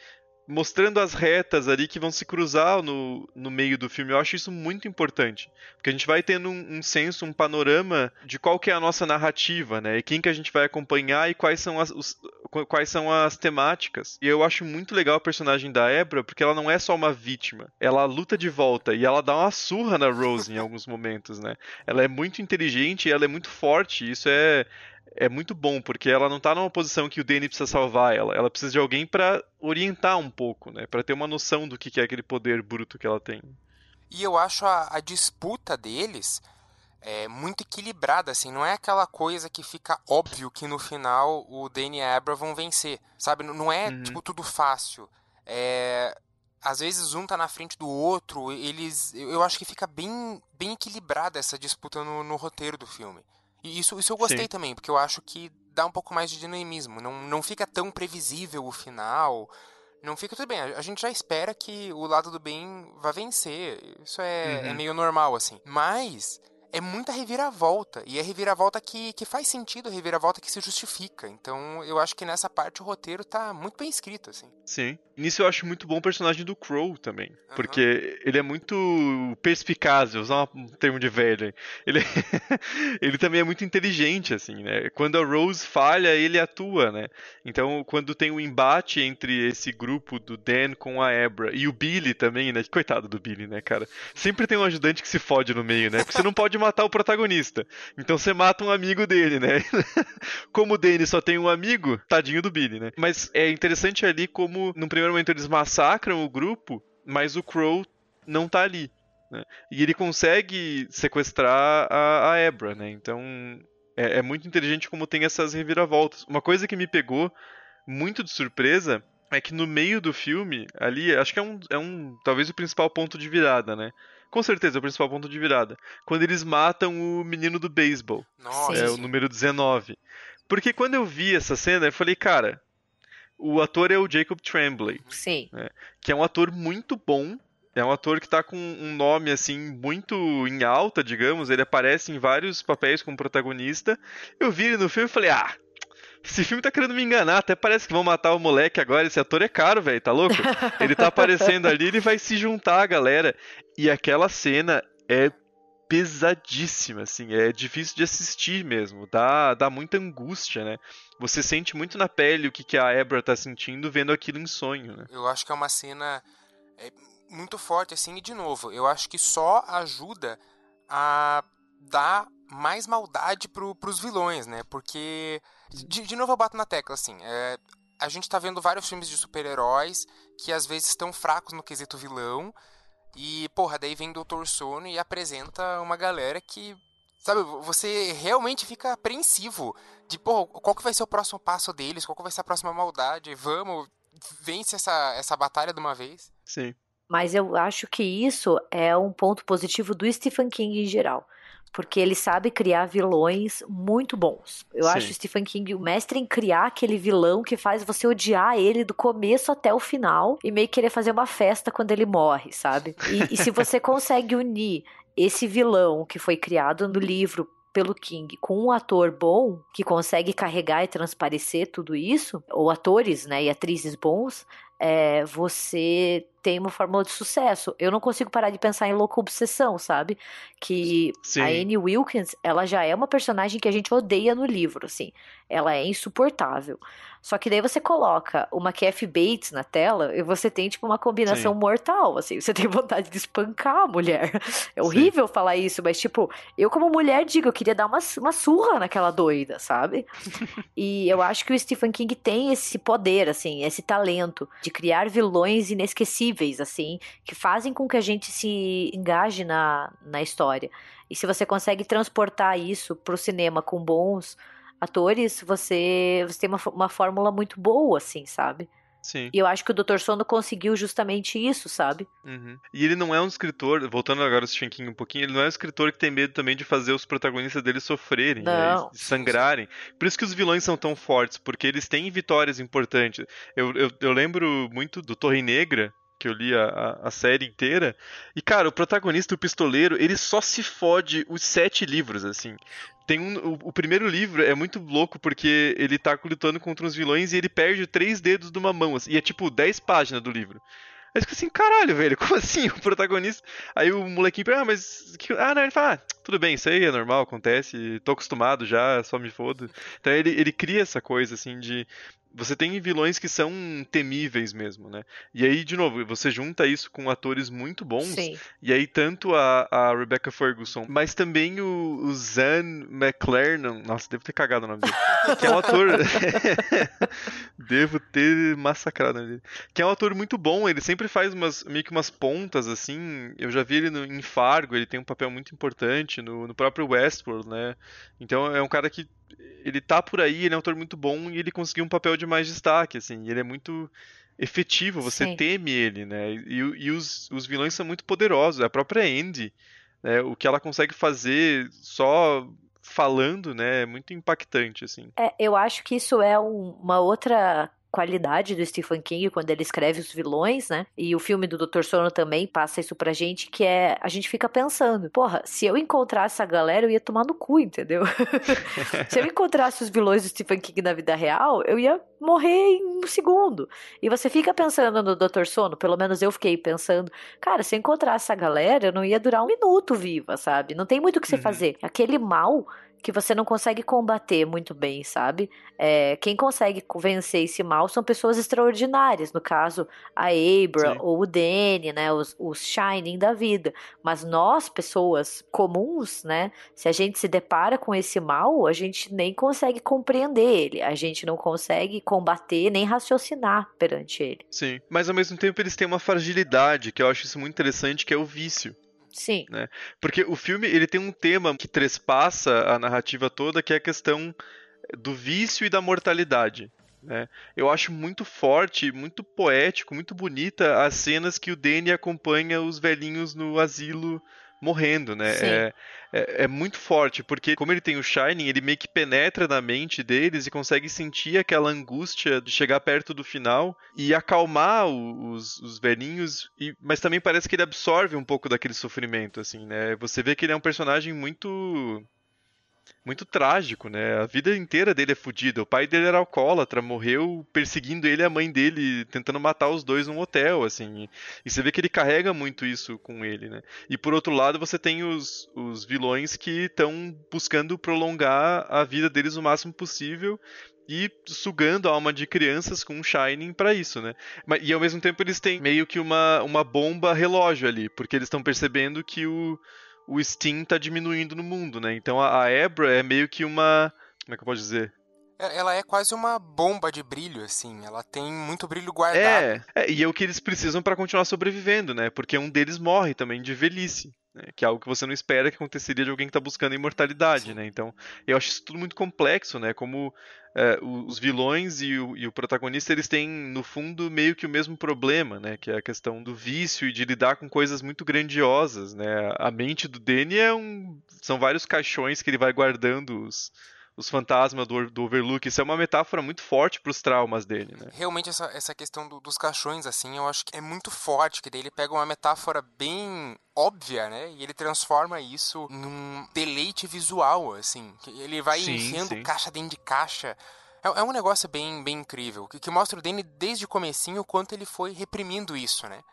mostrando as retas ali que vão se cruzar no, no meio do filme. Eu acho isso muito importante, porque a gente vai tendo um, um senso, um panorama de qual que é a nossa narrativa, né? E quem que a gente vai acompanhar e quais são as, os, quais são as temáticas. E eu acho muito legal a personagem da Ebra, porque ela não é só uma vítima. Ela luta de volta e ela dá uma surra na Rose em alguns momentos, né? Ela é muito inteligente ela é muito forte. Isso é é muito bom, porque ela não tá numa posição que o Danny precisa salvar ela. Ela precisa de alguém para orientar um pouco, né? Para ter uma noção do que é aquele poder bruto que ela tem. E eu acho a, a disputa deles é, muito equilibrada, assim. Não é aquela coisa que fica óbvio que no final o Danny e a Abra vão vencer, sabe? Não é, uhum. tipo, tudo fácil. É... Às vezes um tá na frente do outro, eles... Eu acho que fica bem, bem equilibrada essa disputa no, no roteiro do filme. E isso, isso eu gostei Sim. também, porque eu acho que dá um pouco mais de dinamismo. Não, não fica tão previsível o final não fica tudo bem. A gente já espera que o lado do bem vá vencer. Isso é, é uhum. é meio normal, assim. Mas é muita reviravolta. E é reviravolta que, que faz sentido, reviravolta que se justifica. Então eu acho que nessa parte o roteiro tá muito bem escrito, assim. Sim. Nisso eu acho muito bom o personagem do Crow também. Uhum. Porque ele é muito perspicaz, vou usar um termo de velho. Ele, ele também é muito inteligente, assim, né? Quando a Rose falha, ele atua, né? Então, quando tem um embate entre esse grupo do Dan com a Abra e o Billy também, né? Coitado do Billy, né, cara? Sempre tem um ajudante que se fode no meio, né? Porque você não pode matar o protagonista. Então você mata um amigo dele, né? Como o Danny só tem um amigo, tadinho do Billy, né? Mas é interessante ali como, no primeiro momento, eles massacram o grupo, mas o Crow não tá ali. Né? E ele consegue sequestrar a, a Ebra, né? Então é, é muito inteligente como tem essas reviravoltas. Uma coisa que me pegou muito de surpresa é que no meio do filme, ali, acho que é um, é um talvez o principal ponto de virada, né? Com certeza, é o principal ponto de virada. Quando eles matam o menino do beisebol. Nossa. É o número 19. Porque quando eu vi essa cena, eu falei, cara, o ator é o Jacob Tremblay. Sim. Né, que é um ator muito bom. É um ator que tá com um nome, assim, muito em alta, digamos. Ele aparece em vários papéis como protagonista. Eu vi ele no filme e falei, ah, esse filme tá querendo me enganar, até parece que vão matar o moleque agora. Esse ator é caro, velho, tá louco? Ele tá aparecendo ali, ele vai se juntar à galera. E aquela cena é pesadíssima, assim, é difícil de assistir mesmo, dá, dá muita angústia, né? Você sente muito na pele o que, que a Ebra tá sentindo vendo aquilo em sonho, né? Eu acho que é uma cena é, muito forte, assim, e de novo, eu acho que só ajuda a dar mais maldade pro, pros vilões, né? Porque, de, de novo eu bato na tecla, assim, é, a gente tá vendo vários filmes de super-heróis que às vezes estão fracos no quesito vilão, e, porra, daí vem Doutor Sono e apresenta uma galera que, sabe, você realmente fica apreensivo de, porra, qual que vai ser o próximo passo deles, qual que vai ser a próxima maldade, vamos, vence essa, essa batalha de uma vez. Sim. Mas eu acho que isso é um ponto positivo do Stephen King em geral porque ele sabe criar vilões muito bons. Eu Sim. acho Stephen King o mestre em criar aquele vilão que faz você odiar ele do começo até o final e meio querer fazer uma festa quando ele morre, sabe? E, e se você consegue unir esse vilão que foi criado no livro pelo King com um ator bom que consegue carregar e transparecer tudo isso, ou atores né, e atrizes bons, é, você tem uma fórmula de sucesso. Eu não consigo parar de pensar em louca obsessão, sabe? Que Sim. a Annie Wilkins, ela já é uma personagem que a gente odeia no livro, assim. Ela é insuportável. Só que daí você coloca uma Kathy Bates na tela e você tem, tipo, uma combinação Sim. mortal, assim. Você tem vontade de espancar a mulher. É horrível Sim. falar isso, mas, tipo, eu como mulher digo, eu queria dar uma, uma surra naquela doida, sabe? e eu acho que o Stephen King tem esse poder, assim, esse talento de criar vilões inesquecíveis, assim, que fazem com que a gente se engaje na, na história. E se você consegue transportar isso pro cinema com bons atores, você, você tem uma, uma fórmula muito boa, assim, sabe? Sim. E eu acho que o Dr. Sono conseguiu justamente isso, sabe? Uhum. E ele não é um escritor, voltando agora ao Stephen King um pouquinho, ele não é um escritor que tem medo também de fazer os protagonistas dele sofrerem, né, sangrarem. Por isso que os vilões são tão fortes, porque eles têm vitórias importantes. Eu, eu, eu lembro muito do Torre Negra, que eu li a, a, série inteira. E, cara, o protagonista, o pistoleiro, ele só se fode os sete livros, assim. Tem um, o, o, primeiro livro é muito louco porque ele tá lutando contra uns vilões e ele perde três dedos de uma mão, assim, e é tipo 10 páginas do livro. Aí fica assim, caralho, velho, como assim? O protagonista. Aí o molequinho ah, mas. Ah, não, ele fala, ah, tudo bem, isso aí é normal, acontece, tô acostumado já, só me fodo. Então ele, ele cria essa coisa, assim, de você tem vilões que são temíveis mesmo, né? E aí, de novo, você junta isso com atores muito bons. Sim. E aí, tanto a, a Rebecca Ferguson, mas também o, o Zan McLaren. Nossa, devo ter cagado o nome dele. que é um ator. devo ter massacrado ele. Que é um ator muito bom, ele sempre faz umas, meio que umas pontas, assim. Eu já vi ele no, em Fargo, ele tem um papel muito importante no, no próprio Westworld, né? Então é um cara que ele tá por aí, ele é um ator muito bom e ele conseguiu um papel de mais destaque, assim. Ele é muito efetivo, você Sim. teme ele, né? E, e os, os vilões são muito poderosos. A própria Andy, né? o que ela consegue fazer só falando, né? É muito impactante, assim. É, eu acho que isso é um, uma outra qualidade do Stephen King quando ele escreve os vilões, né? E o filme do Dr. Sono também passa isso pra gente, que é a gente fica pensando, porra, se eu encontrasse essa galera, eu ia tomar no cu, entendeu? se eu encontrasse os vilões do Stephen King na vida real, eu ia morrer em um segundo. E você fica pensando no Dr. Sono, pelo menos eu fiquei pensando, cara, se eu encontrasse essa galera, eu não ia durar um minuto viva, sabe? Não tem muito o que você uhum. fazer. Aquele mal que você não consegue combater muito bem, sabe? É, quem consegue vencer esse mal são pessoas extraordinárias, no caso a Abra Sim. ou o Danny, né? Os, os Shining da vida. Mas nós, pessoas comuns, né? Se a gente se depara com esse mal, a gente nem consegue compreender ele, a gente não consegue combater nem raciocinar perante ele. Sim, mas ao mesmo tempo eles têm uma fragilidade que eu acho isso muito interessante, que é o vício. Sim. Né? Porque o filme ele tem um tema que trespassa a narrativa toda, que é a questão do vício e da mortalidade. Né? Eu acho muito forte, muito poético, muito bonita as cenas que o Danny acompanha os velhinhos no asilo morrendo, né? É, é, é, muito forte, porque como ele tem o Shining, ele meio que penetra na mente deles e consegue sentir aquela angústia de chegar perto do final e acalmar os, os velhinhos, e, mas também parece que ele absorve um pouco daquele sofrimento, assim, né? Você vê que ele é um personagem muito muito trágico, né? A vida inteira dele é fodida. O pai dele era alcoólatra, morreu perseguindo ele e a mãe dele, tentando matar os dois num hotel, assim. E você vê que ele carrega muito isso com ele, né? E por outro lado, você tem os, os vilões que estão buscando prolongar a vida deles o máximo possível e sugando a alma de crianças com um Shining para isso, né? E ao mesmo tempo eles têm meio que uma, uma bomba relógio ali, porque eles estão percebendo que o o Steam tá diminuindo no mundo, né? Então a, a Ebra é meio que uma. Como é que eu posso dizer? É, ela é quase uma bomba de brilho, assim. Ela tem muito brilho guardado. É, é e é o que eles precisam para continuar sobrevivendo, né? Porque um deles morre também de velhice. Né? Que é algo que você não espera que aconteceria de alguém que está buscando imortalidade, Sim. né? Então, eu acho isso tudo muito complexo, né? Como é, os vilões e o, e o, protagonista eles têm no fundo meio que o mesmo problema, né? Que é a questão do vício e de lidar com coisas muito grandiosas, né? A mente do Danny é um, são vários caixões que ele vai guardando os, os fantasmas do, do Overlook. Isso é uma metáfora muito forte para os traumas dele, né? Realmente essa, essa questão do, dos caixões, assim, eu acho que é muito forte, que daí ele pega uma metáfora bem óbvia, né? E ele transforma isso num deleite visual, assim. Ele vai sim, enchendo sim. caixa dentro de caixa. É, é um negócio bem, bem incrível, que, que mostra o Danny desde o comecinho o quanto ele foi reprimindo isso, né?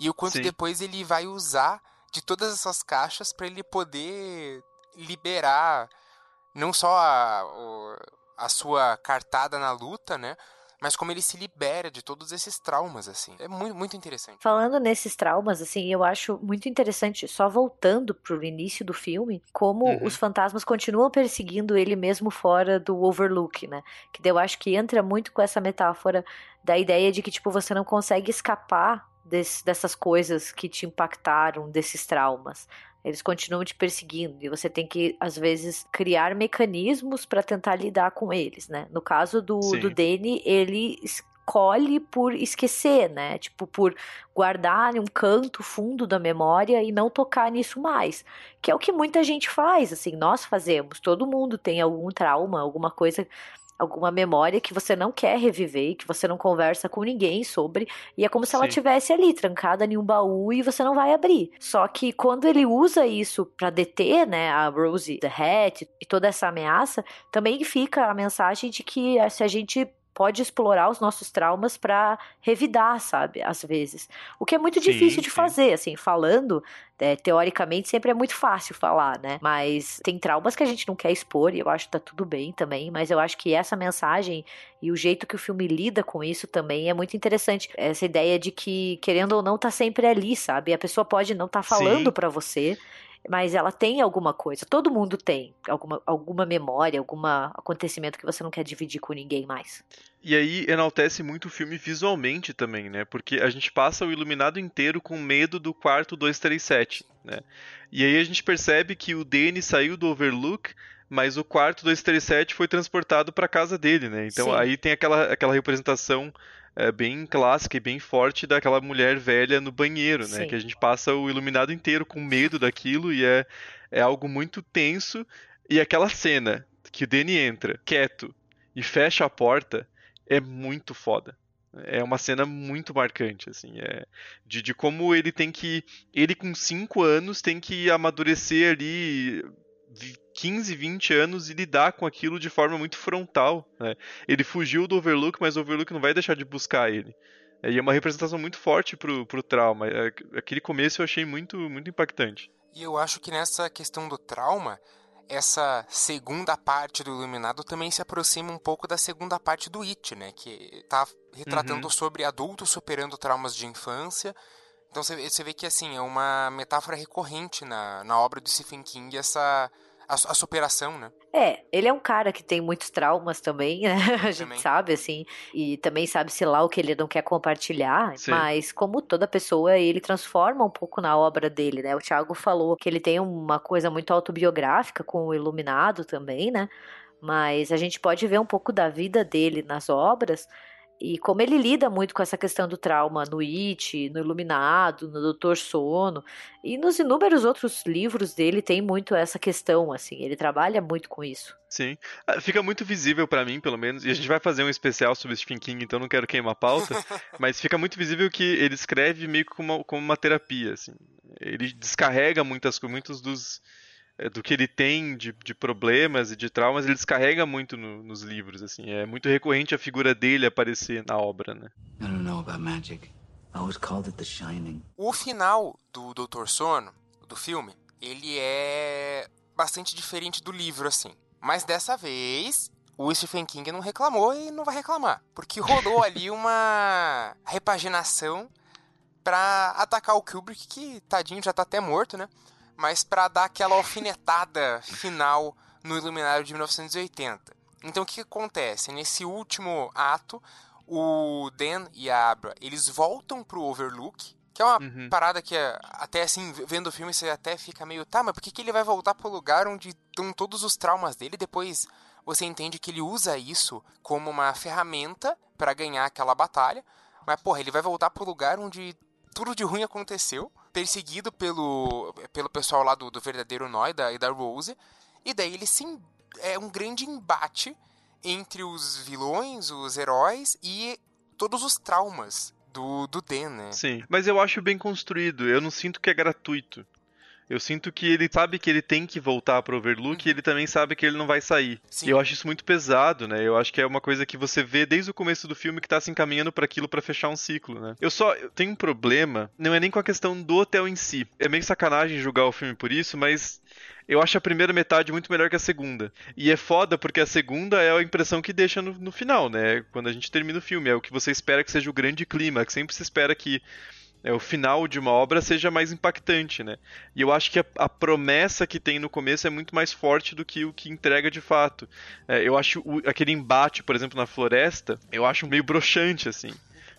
E o quanto sim. depois ele vai usar de todas essas caixas para ele poder liberar não só a, a sua cartada na luta, né? mas como ele se libera de todos esses traumas, assim. É muito, muito interessante. Falando nesses traumas, assim, eu acho muito interessante, só voltando pro início do filme, como uhum. os fantasmas continuam perseguindo ele mesmo fora do Overlook, né? Que eu acho que entra muito com essa metáfora da ideia de que, tipo, você não consegue escapar desse, dessas coisas que te impactaram, desses traumas. Eles continuam te perseguindo e você tem que, às vezes, criar mecanismos para tentar lidar com eles, né? No caso do, do Danny, ele escolhe por esquecer, né? Tipo, por guardar em um canto fundo da memória e não tocar nisso mais. Que é o que muita gente faz, assim, nós fazemos. Todo mundo tem algum trauma, alguma coisa alguma memória que você não quer reviver, que você não conversa com ninguém sobre, e é como se Sim. ela tivesse ali trancada em um baú e você não vai abrir. Só que quando ele usa isso para deter, né, a Rosie, the Hat e toda essa ameaça, também fica a mensagem de que eh, se a gente pode explorar os nossos traumas para revidar, sabe? Às vezes. O que é muito sim, difícil de sim. fazer, assim, falando, é, teoricamente sempre é muito fácil falar, né? Mas tem traumas que a gente não quer expor e eu acho que tá tudo bem também, mas eu acho que essa mensagem e o jeito que o filme lida com isso também é muito interessante. Essa ideia de que, querendo ou não, tá sempre ali, sabe? A pessoa pode não estar tá falando para você, mas ela tem alguma coisa. Todo mundo tem alguma, alguma memória, algum acontecimento que você não quer dividir com ninguém mais. E aí enaltece muito o filme visualmente também, né? Porque a gente passa o iluminado inteiro com medo do quarto 237, né? E aí a gente percebe que o Danny saiu do Overlook, mas o quarto 237 foi transportado para casa dele, né? Então Sim. aí tem aquela, aquela representação é, bem clássica e bem forte daquela mulher velha no banheiro, né? Sim. Que a gente passa o iluminado inteiro com medo daquilo e é, é algo muito tenso. E aquela cena que o Danny entra quieto e fecha a porta é muito foda. É uma cena muito marcante, assim, é, de, de como ele tem que. Ele, com 5 anos, tem que amadurecer ali 15, 20 anos e lidar com aquilo de forma muito frontal. Né? Ele fugiu do Overlook, mas o Overlook não vai deixar de buscar ele. É, e é uma representação muito forte pro, pro trauma. É, aquele começo eu achei muito, muito impactante. E eu acho que nessa questão do trauma, essa segunda parte do Iluminado também se aproxima um pouco da segunda parte do It, né? Que está retratando uhum. sobre adultos superando traumas de infância. Então você vê que assim é uma metáfora recorrente na, na obra do Stephen King essa a, a, superação, né? É, ele é um cara que tem muitos traumas também, né? A gente também. sabe, assim, e também sabe, se lá, o que ele não quer compartilhar, Sim. mas como toda pessoa, ele transforma um pouco na obra dele, né? O Thiago falou que ele tem uma coisa muito autobiográfica com o Iluminado também, né? Mas a gente pode ver um pouco da vida dele nas obras, e como ele lida muito com essa questão do trauma no It, no Iluminado, no Doutor Sono, e nos inúmeros outros livros dele tem muito essa questão, assim, ele trabalha muito com isso. Sim, ah, fica muito visível para mim, pelo menos, e a gente vai fazer um especial sobre Stephen King, então não quero queimar a pauta, mas fica muito visível que ele escreve meio como uma, como uma terapia, assim. Ele descarrega muitas, muitos dos do que ele tem de, de problemas e de traumas, ele descarrega muito no, nos livros, assim. É muito recorrente a figura dele aparecer na obra, né? I don't know about magic. I always called it the shining. O final do Doutor Sono, do filme, ele é bastante diferente do livro, assim. Mas dessa vez, o Stephen King não reclamou e não vai reclamar. Porque rolou ali uma repaginação para atacar o Kubrick, que tadinho já tá até morto, né? Mas para dar aquela alfinetada final no Iluminário de 1980. Então o que, acontece? Nesse último ato, o Dan e a Abra, eles voltam pro Overlook, que é uma uhum. parada que até assim, vendo o filme, você até fica meio, tá, mas por que, que ele vai voltar pro lugar onde estão todos os traumas dele? Depois você entende que ele usa isso como uma ferramenta para ganhar aquela batalha. Mas, porra, ele vai voltar pro lugar onde tudo de ruim aconteceu perseguido pelo, pelo pessoal lá do, do verdadeiro Noi da, e da Rose. E daí ele se, é um grande embate entre os vilões, os heróis e todos os traumas do, do Dan, né? Sim, mas eu acho bem construído. Eu não sinto que é gratuito. Eu sinto que ele sabe que ele tem que voltar pro Overlook uhum. e ele também sabe que ele não vai sair. Sim. E eu acho isso muito pesado, né? Eu acho que é uma coisa que você vê desde o começo do filme que tá se encaminhando para aquilo para fechar um ciclo, né? Eu só eu tenho um problema, não é nem com a questão do hotel em si. É meio sacanagem julgar o filme por isso, mas eu acho a primeira metade muito melhor que a segunda. E é foda porque a segunda é a impressão que deixa no, no final, né? Quando a gente termina o filme. É o que você espera que seja o grande clima, que sempre se espera que é, o final de uma obra seja mais impactante, né? E eu acho que a, a, promessa que tem no começo é muito mais forte do que o que entrega de fato. É, eu acho o, aquele embate, por exemplo, na floresta, eu acho meio broxante, assim.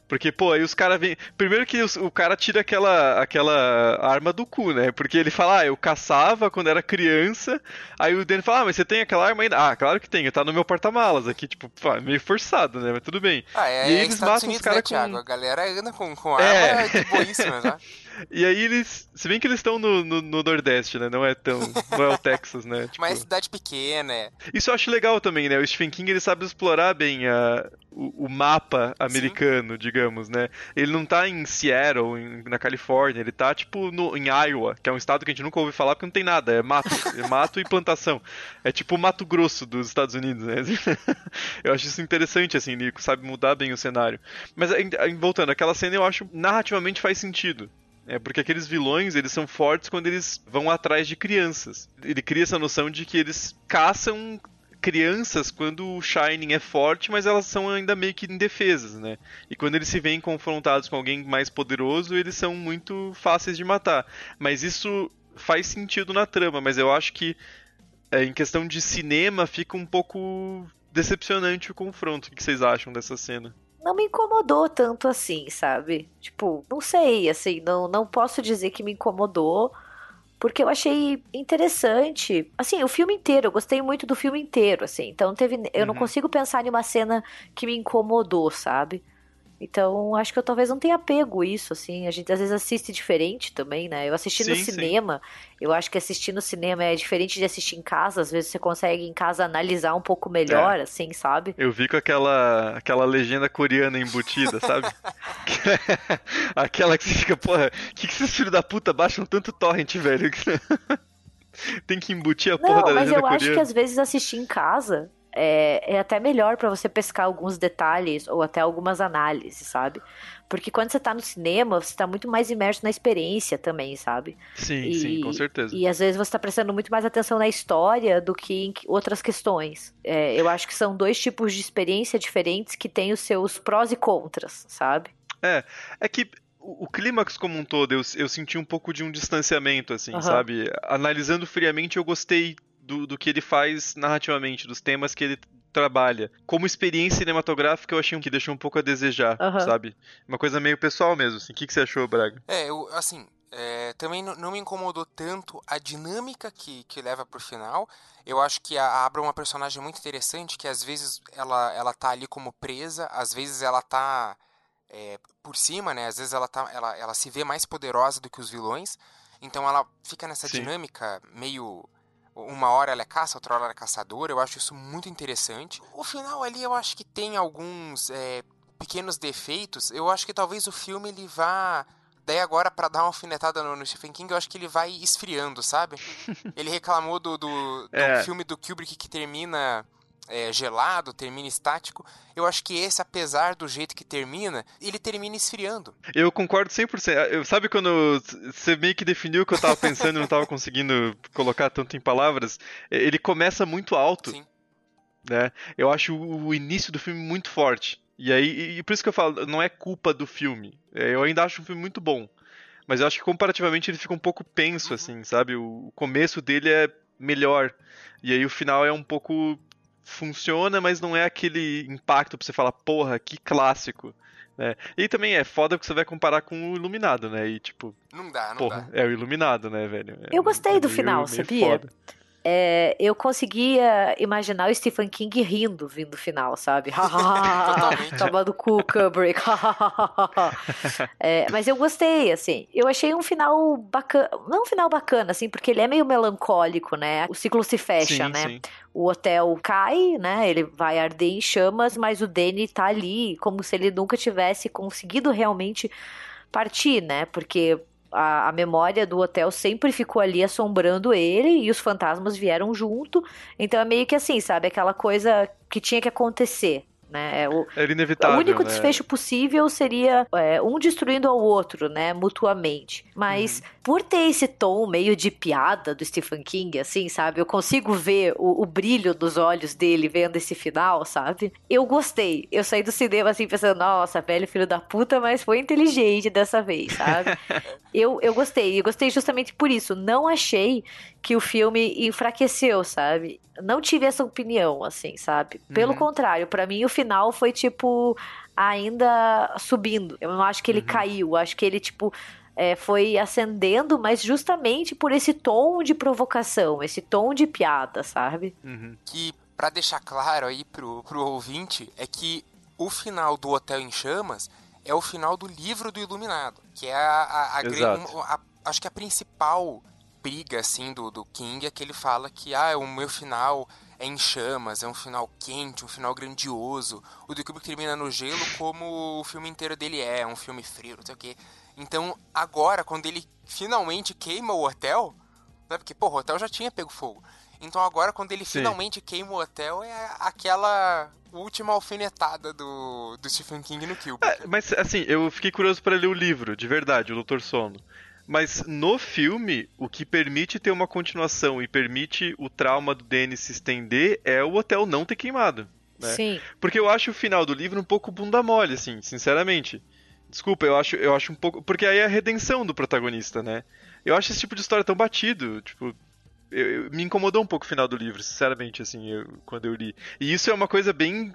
Porque, pô, aí os caras vêm. Primeiro que os, o cara tira aquela, aquela arma do cu, né? Porque ele fala, ah, eu caçava quando era criança. Aí o Danny fala, ah, mas você tem aquela arma ainda? Ah, claro que tem, tá no meu porta-malas aqui, tipo, meio forçado, né? Mas tudo bem. Ah, é, e aí eles matam Unidos, os caras né, com. A galera anda com, com arma é. de boíssima, né? E aí eles. Se bem que eles estão no, no, no, Nordeste, né? Não é tão. Não é o Texas, né? Tipo... Mas é cidade pequena, é. Isso eu acho legal também, né? O Stephen King ele sabe explorar bem a, o, o mapa americano, Sim. digamos, né? Ele não tá em Seattle, em, na Califórnia, ele tá, tipo, no, em Iowa, que é um estado que a gente nunca ouve falar porque não tem nada, é mato. É mato e plantação. É tipo o Mato Grosso dos Estados Unidos, né? eu acho isso interessante, assim, Nico, sabe mudar bem o cenário. Mas, voltando, aquela cena eu acho narrativamente faz sentido. É porque aqueles vilões, eles são fortes quando eles vão atrás de crianças. Ele cria essa noção de que eles caçam crianças quando o Shining é forte, mas elas são ainda meio que indefesas, né? E quando eles se veem confrontados com alguém mais poderoso, eles são muito fáceis de matar. Mas isso faz sentido na trama, mas eu acho que é, em questão de cinema fica um pouco decepcionante o confronto. O que vocês acham dessa cena? Não me incomodou tanto assim, sabe? Tipo, não sei, assim, não, não posso dizer que me incomodou porque eu achei interessante. Assim, o filme inteiro, eu gostei muito do filme inteiro, assim. Então teve, eu uhum. não consigo pensar em uma cena que me incomodou, sabe? Então, acho que eu talvez não tenha pego isso, assim. A gente às vezes assiste diferente também, né? Eu assisti sim, no cinema, sim. eu acho que assistir no cinema é diferente de assistir em casa. Às vezes você consegue em casa analisar um pouco melhor, é. assim, sabe? Eu vi com aquela, aquela legenda coreana embutida, sabe? aquela que você fica, porra, que que esses filhos da puta baixam tanto torrent, velho? Tem que embutir a porra não, da legenda coreana. Mas eu acho que às vezes assistir em casa é, é até melhor para você pescar alguns detalhes ou até algumas análises, sabe? Porque quando você tá no cinema, você tá muito mais imerso na experiência também, sabe? Sim, e, sim, com certeza. E às vezes você tá prestando muito mais atenção na história do que em outras questões. É, eu acho que são dois tipos de experiência diferentes que têm os seus prós e contras, sabe? É, é que o clímax como um todo, eu, eu senti um pouco de um distanciamento, assim, uhum. sabe? Analisando friamente, eu gostei do, do que ele faz narrativamente, dos temas que ele trabalha. Como experiência cinematográfica, eu achei que deixou um pouco a desejar, uhum. sabe? Uma coisa meio pessoal mesmo, assim. O que, que você achou, Braga? É, eu, assim, é, também não me incomodou tanto a dinâmica que, que leva pro final. Eu acho que a Abra é uma personagem muito interessante, que às vezes ela, ela tá ali como presa, às vezes ela tá é, por cima, né? Às vezes ela, tá, ela, ela se vê mais poderosa do que os vilões. Então ela fica nessa Sim. dinâmica meio uma hora ela é caça, outra hora ela é caçadora. Eu acho isso muito interessante. O final ali eu acho que tem alguns é, pequenos defeitos. Eu acho que talvez o filme ele vá. Daí agora, para dar uma alfinetada no, no, Stephen King, eu acho que ele vai esfriando, sabe? Ele reclamou do, do, do é. filme do Kubrick que termina é, gelado, termina estático. Eu acho que esse, apesar do jeito que termina, ele termina esfriando. Eu concordo 100%. Eu, sabe quando você meio que definiu o que eu tava pensando e não tava conseguindo colocar tanto em palavras? Ele começa muito alto. Sim. Né? Eu acho o início do filme muito forte. E aí, e por isso que eu falo, não é culpa do filme. É, eu ainda acho um filme muito bom. Mas eu acho que comparativamente ele fica um pouco penso, uhum. assim, sabe? O começo dele é melhor. E aí o final é um pouco funciona, mas não é aquele impacto pra você falar, porra, que clássico. Né? E também é foda porque você vai comparar com o Iluminado, né? E tipo. Não dá, não porra, dá. É o Iluminado, né, velho? É, eu gostei do meio, final, meio sabia? Foda é, eu conseguia imaginar o Stephen King rindo vindo do final, sabe? Tomando cu, Kubrick. é, mas eu gostei, assim. Eu achei um final bacana. Não um final bacana, assim, porque ele é meio melancólico, né? O ciclo se fecha, sim, né? Sim. O hotel cai, né? Ele vai arder em chamas, mas o Danny tá ali como se ele nunca tivesse conseguido realmente partir, né? Porque a, a, memória do hotel sempre ficou ali assombrando ele e os fantasmas vieram junto. Então é meio que assim, sabe? Aquela coisa que tinha que acontecer. Né? É o, Era inevitável. O único né? desfecho possível seria é, um destruindo ao outro, né? Mutuamente. Mas uhum. por ter esse tom meio de piada do Stephen King, assim, sabe? Eu consigo ver o, o, brilho dos olhos dele vendo esse final, sabe? Eu gostei. Eu saí do cinema assim pensando, nossa, velho filho da puta, mas foi inteligente dessa vez, sabe? eu, eu gostei. E gostei justamente por isso. Não achei que o filme enfraqueceu, sabe? Não tive essa opinião, assim, sabe? Pelo uhum. contrário, para mim o final foi tipo ainda subindo. Eu não acho que ele uhum. caiu, acho que ele tipo é, foi ascendendo, mas justamente por esse tom de provocação, esse tom de piada, sabe? Uhum. Que para deixar claro aí pro, pro ouvinte é que o final do Hotel em Chamas é o final do livro do Iluminado, que é a, a, a, a acho que a principal briga assim do, do King é que ele fala que ah, o meu final é em chamas, é um final quente, um final grandioso. O do Kubrick termina no gelo como o filme inteiro dele é, é um filme frio, não sei o quê. Então, agora, quando ele finalmente queima o hotel, né, porque, pô, o hotel já tinha pego fogo. Então agora, quando ele Sim. finalmente queima o hotel, é aquela última alfinetada do, do Stephen King no Kubrick. É, mas, assim, eu fiquei curioso para ler o livro, de verdade, o Doutor Sono. Mas no filme, o que permite ter uma continuação e permite o trauma do Danny se estender é o hotel não ter queimado. Né? Sim. Porque eu acho o final do livro um pouco bunda mole, assim, sinceramente. Desculpa, eu acho, eu acho um pouco. Porque aí é a redenção do protagonista, né? Eu acho esse tipo de história tão batido. Tipo, eu, eu, me incomodou um pouco o final do livro, sinceramente, assim, eu, quando eu li. E isso é uma coisa bem.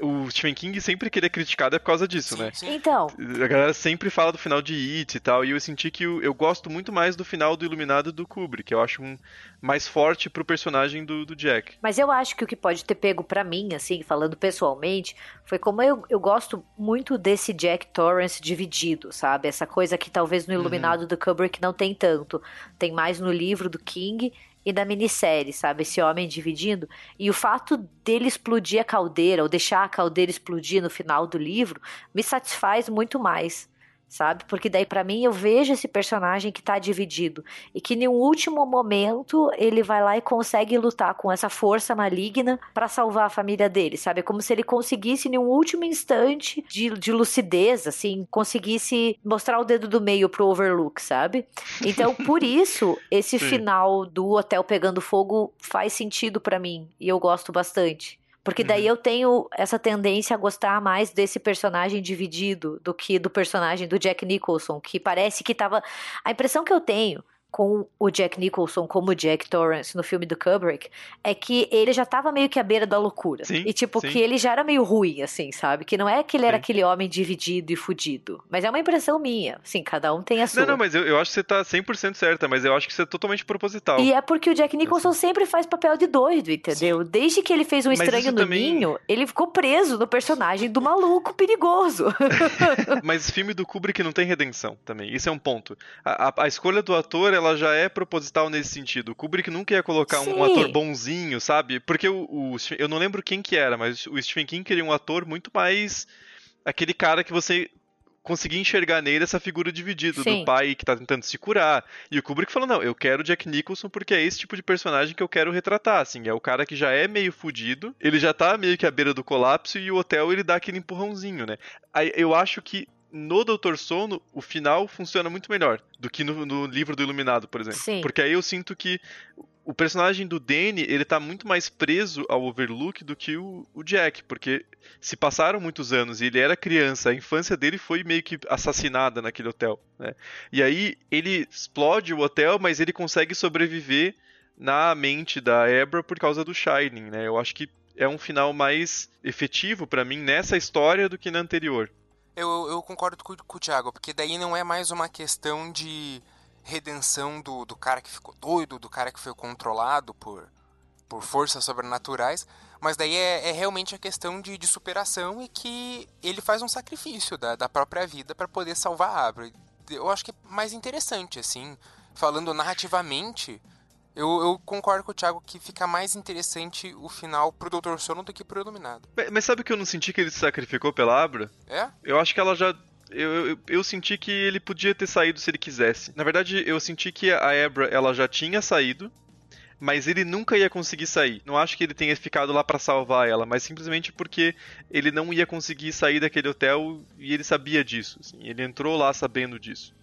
O Stephen King sempre que ele é criticado é por causa disso, sim, né? Sim. Então. A galera sempre fala do final de It e tal, e eu senti que eu, eu gosto muito mais do final do Iluminado do Kubrick. Eu acho um mais forte pro personagem do, do Jack. Mas eu acho que o que pode ter pego para mim, assim, falando pessoalmente, foi como eu, eu gosto muito desse Jack Torrance dividido, sabe? Essa coisa que talvez no uhum. Iluminado uhum. do Kubrick não tem tanto. Tem mais no livro do King e da minissérie, sabe? Esse homem dividindo. E o fato dele explodir a caldeira, ou deixar a caldeira explodir no final do livro, me satisfaz muito mais sabe? Porque daí para mim eu vejo esse personagem que tá dividido e que em um último momento ele vai lá e consegue lutar com essa força maligna para salvar a família dele, sabe? É como se ele conseguisse em um último instante de, de lucidez, assim, conseguisse mostrar o dedo do meio pro Overlook, sabe? Então, por isso, esse final do hotel pegando fogo faz sentido para mim e eu gosto bastante. Porque daí uhum. eu tenho essa tendência a gostar mais desse personagem dividido do que do personagem do Jack Nicholson, que parece que tava. A impressão que eu tenho com o Jack Nicholson como Jack Torrance no filme do Kubrick é que ele já tava meio que à beira da loucura. Sim, e tipo, sim. que ele já era meio ruim, assim, sabe? Que não é que ele era sim. aquele homem dividido e fudido. Mas é uma impressão minha. Sim, cada um tem a sua. Não, não, mas eu, eu acho que você tá 100% certa, mas eu acho que isso é totalmente proposital. E é porque o Jack Nicholson assim. sempre faz papel de doido, entendeu? Desde que ele fez um Estranho no também... Ninho, ele ficou preso no personagem do maluco perigoso. mas filme do Kubrick não tem redenção também. Isso é um ponto. A, a, a escolha do ator, ela já é proposital nesse sentido. O Kubrick nunca ia colocar um, um, ator bonzinho, sabe? Porque o, o, eu não lembro quem que era, mas o Stephen King queria um ator muito mais aquele cara que você conseguia enxergar nele essa figura dividida Sim. do pai que tá tentando se curar. E o Kubrick falou: "Não, eu quero Jack Nicholson porque é esse tipo de personagem que eu quero retratar, assim, é o cara que já é meio fudido, ele já tá meio que à beira do colapso e o hotel ele dá aquele empurrãozinho, né? Aí eu acho que no Doutor Sono, o final funciona muito melhor do que no, no, livro do Iluminado, por exemplo. Sim. Porque aí eu sinto que o personagem do Danny, ele tá muito mais preso ao Overlook do que o, o, Jack, porque se passaram muitos anos e ele era criança, a infância dele foi meio que assassinada naquele hotel, né? E aí ele explode o hotel, mas ele consegue sobreviver na mente da Ebra por causa do Shining, né? Eu acho que é um final mais efetivo para mim nessa história do que na anterior. Eu, eu concordo com, com o Thiago, porque daí não é mais uma questão de redenção do, do cara que ficou doido, do cara que foi controlado por, por forças sobrenaturais, mas daí é, é realmente a questão de, de, superação e que ele faz um sacrifício da, da própria vida para poder salvar a Abra. Eu acho que é mais interessante, assim, falando narrativamente, eu, eu, concordo com o Thiago que fica mais interessante o final pro Doutor Sono do que pro Iluminado. Mas, mas sabe que eu não senti que ele se sacrificou pela Abra? É? Eu acho que ela já eu, eu, eu, senti que ele podia ter saído se ele quisesse. Na verdade, eu senti que a Abra ela já tinha saído, mas ele nunca ia conseguir sair. Não acho que ele tenha ficado lá para salvar ela, mas simplesmente porque ele não ia conseguir sair daquele hotel e ele sabia disso. Assim, ele entrou lá sabendo disso.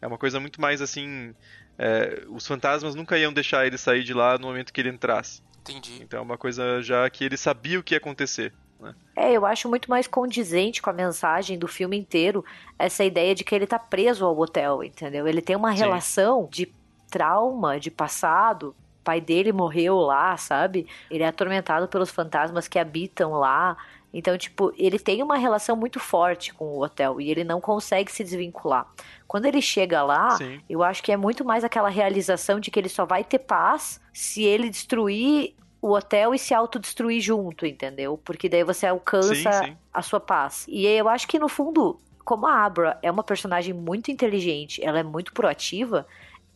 É uma coisa muito mais assim é, os fantasmas nunca iam deixar ele sair de lá no momento que ele entrasse. Entendi. Então é uma coisa já que ele sabia o que ia acontecer. Né? É, eu acho muito mais condizente com a mensagem do filme inteiro essa ideia de que ele tá preso ao hotel, entendeu? Ele tem uma Sim. relação de trauma, de passado. O pai dele morreu lá, sabe? Ele é atormentado pelos fantasmas que habitam lá. Então, tipo, ele tem uma relação muito forte com o hotel e ele não consegue se desvincular. Quando ele chega lá, Sim. eu acho que é muito mais aquela realização de que ele só vai ter paz se ele destruir o hotel e se autodestruir junto, entendeu? Porque daí você alcança sim, sim. a sua paz. E eu acho que no fundo como a Abra é uma personagem muito inteligente, ela é muito proativa,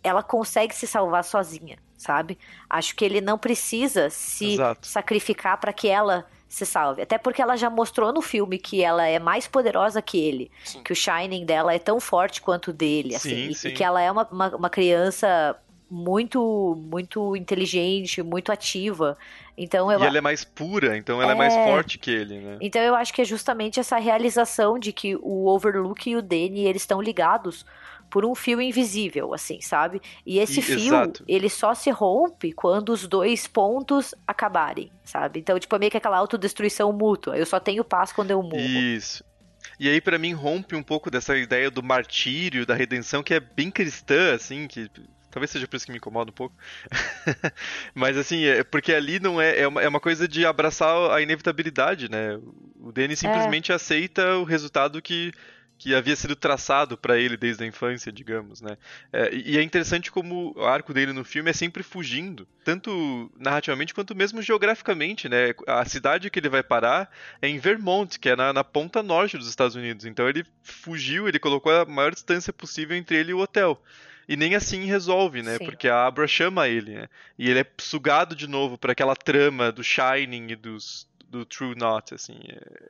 ela consegue se salvar sozinha, sabe? Acho que ele não precisa se Exato. sacrificar para que ela se salve. Até porque ela já mostrou no filme que ela é mais poderosa que ele. Sim. Que o Shining dela é tão forte quanto o dele, assim. Sim, sim. E que ela é uma, uma, uma criança muito muito inteligente, muito ativa. Então eu... E ela é mais pura, então ela é... é... mais forte que ele, né? Então eu acho que é justamente essa realização de que o Overlook e o Danny, eles estão ligados por um fio invisível, assim, sabe? E esse e, fio, exato. ele só se rompe quando os dois pontos acabarem, sabe? Então, tipo, é meio que aquela autodestruição mútua. Eu só tenho paz quando eu morro. Isso. E aí, para mim, rompe um pouco dessa ideia do martírio, da redenção, que é bem cristã, assim, que Talvez seja por isso que me incomoda um pouco. Mas assim, é porque ali não é, é uma, é uma coisa de abraçar a inevitabilidade, né? O Danny simplesmente é. aceita o resultado que que havia sido traçado para ele desde a infância, digamos, né? É, e é interessante como o arco dele no filme é sempre fugindo, tanto narrativamente quanto mesmo geograficamente, né? A cidade que ele vai parar é em Vermont, que é na, na ponta norte dos Estados Unidos. Então ele fugiu, ele colocou a maior distância possível entre ele e o hotel. E nem assim resolve, né? Sim. Porque a Abra chama ele, né? E ele é sugado de novo para aquela trama do Shining e dos, do True Not, assim.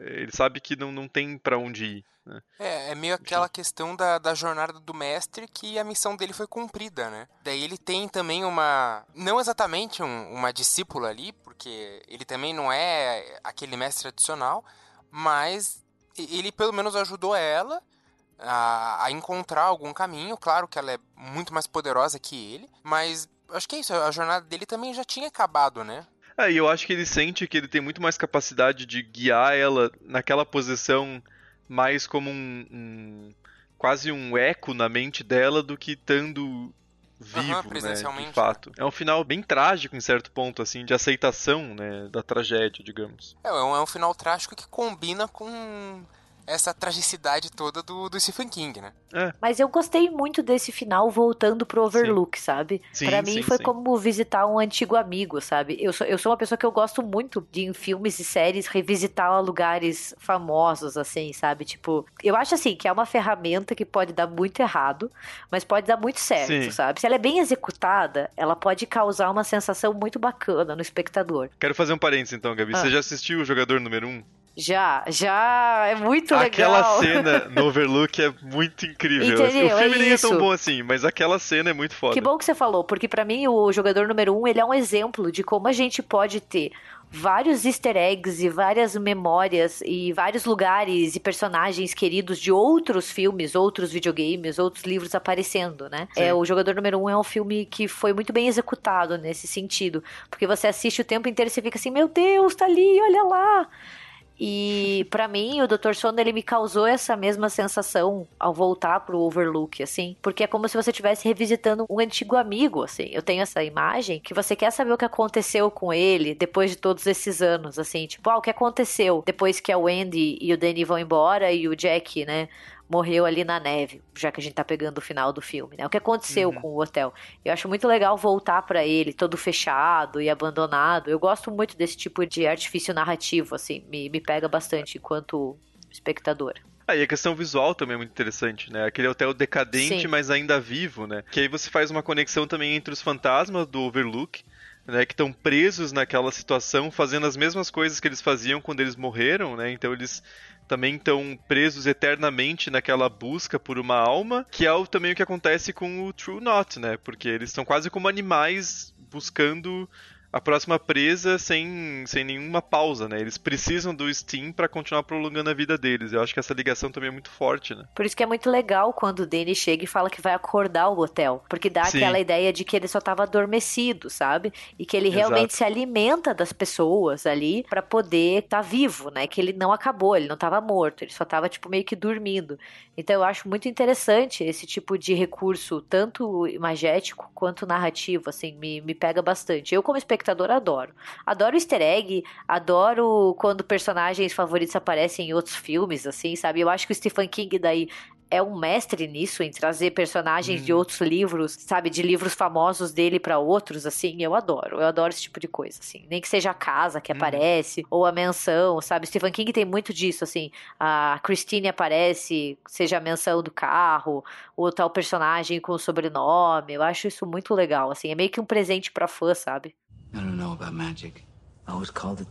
É, ele sabe que não, não tem para onde ir. Né? É, é meio aquela questão da, da jornada do mestre que a missão dele foi cumprida, né? Daí ele tem também uma. Não exatamente um, uma discípula ali, porque ele também não é aquele mestre tradicional, mas ele pelo menos ajudou ela a, a encontrar algum caminho. Claro que ela é muito mais poderosa que ele, mas acho que é isso, a jornada dele também já tinha acabado, né? É, e eu acho que ele sente que ele tem muito mais capacidade de guiar ela naquela posição mais como um, um quase um eco na mente dela do que estando vivo, uhum, né, de fato. É um final bem trágico em certo ponto, assim, de aceitação, né, da tragédia, digamos. É, é um, é um final trágico que combina com essa tragicidade toda do, do Stephen King, né? É. Mas eu gostei muito desse final voltando pro Overlook, sim. sabe? Sim, para mim sim, foi como visitar um antigo amigo, sabe? Eu sou, eu sou uma pessoa que eu gosto muito de em filmes e séries revisitar lugares famosos, assim, sabe? Tipo, eu acho assim que é uma ferramenta que pode dar muito errado, mas pode dar muito certo, sabe? Se ela é bem executada, ela pode causar uma sensação muito bacana no espectador. Quero fazer um parênteses então, Gabi. Ah. Você já assistiu o Jogador Número 1? Já, já, é muito aquela legal. Aquela cena no Overlook é muito incrível. Entendeu? O filme é nem é tão bom assim, mas aquela cena é muito foda. Que bom que você falou, porque para mim o jogador número um, ele é um exemplo de como a gente pode ter vários easter eggs e várias memórias e vários lugares e personagens queridos de outros filmes, outros videogames, outros livros aparecendo, né? Sim. É o Jogador Número Um é um filme que foi muito bem executado nesse sentido, porque você assiste o tempo inteiro e você fica assim, meu Deus, tá ali, olha lá. E para mim, o Dr. Sono ele me causou essa mesma sensação ao voltar pro Overlook, assim, porque é como se você estivesse revisitando um antigo amigo, assim. Eu tenho essa imagem que você quer saber o que aconteceu com ele depois de todos esses anos, assim, tipo, ah, o que aconteceu depois que a Wendy e o Danny vão embora e o Jack, né, morreu ali na neve, já que a gente tá pegando o final do filme, né? O que aconteceu uhum. com o hotel. Eu acho muito legal voltar para ele, todo fechado e abandonado. Eu gosto muito desse tipo de artifício narrativo, assim, me, me pega bastante enquanto espectador. Ah, e a questão visual também é muito interessante, né? Aquele hotel decadente, Sim. mas ainda vivo, né? Que aí você faz uma conexão também entre os fantasmas do Overlook, né, que estão presos naquela situação, fazendo as mesmas coisas que eles faziam quando eles morreram, né? Então eles também estão presos eternamente naquela busca por uma alma, que é também o que acontece com o True Not, né? Porque eles são quase como animais buscando a próxima presa sem, sem nenhuma pausa, né? Eles precisam do Steam para continuar prolongando a vida deles. Eu acho que essa ligação também é muito forte, né? Por isso que é muito legal quando o Danny chega e fala que vai acordar o hotel, porque dá Sim. aquela ideia de que ele só estava adormecido, sabe? E que ele realmente Exato. se alimenta das pessoas ali para poder estar tá vivo, né? Que ele não acabou, ele não estava morto, ele só estava tipo meio que dormindo. Então eu acho muito interessante esse tipo de recurso, tanto imagético quanto narrativo, assim, me, me pega bastante. Eu como espectador espectador adoro. Adoro easter egg, adoro quando personagens favoritos aparecem em outros filmes, assim, sabe? Eu acho que o Stephen King daí é um mestre nisso, em trazer personagens hum. de outros livros, sabe, de livros famosos dele para outros, assim, eu adoro. Eu adoro esse tipo de coisa, assim. Nem que seja a casa que hum. aparece, ou a menção, sabe? Stephen King tem muito disso, assim. A Christine aparece, seja a menção do carro, ou tal personagem com o sobrenome. Eu acho isso muito legal, assim. É meio que um presente pra fã, sabe?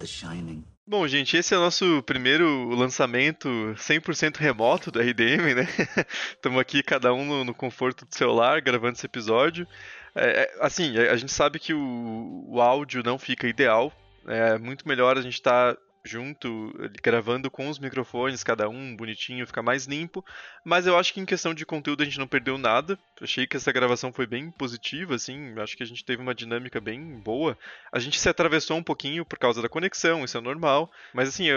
Shining. Bom, gente, esse é o nosso primeiro lançamento 100% remoto do RDM, né? Estamos aqui cada um no, no, conforto do celular gravando esse episódio. É, é assim, a gente sabe que o, o áudio não fica ideal. É muito melhor a gente estar tá junto, gravando com os microfones, cada um bonitinho, fica mais limpo. Mas eu acho que em questão de conteúdo a gente não perdeu nada. Achei que essa gravação foi bem positiva, assim. Acho que a gente teve uma dinâmica bem boa. A gente se atravessou um pouquinho por causa da conexão, isso é normal. Mas assim,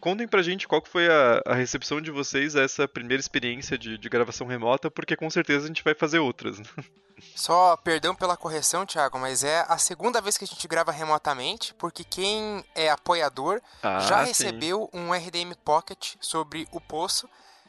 contem pra gente qual foi a, a recepção de vocês a essa primeira experiência de, de gravação remota, porque com certeza a gente vai fazer outras. Né? Só perdão pela correção, Thiago, mas é a segunda vez que a gente grava remotamente, porque quem é apoiador ah, já sim. recebeu um RDM Pocket sobre o Poço.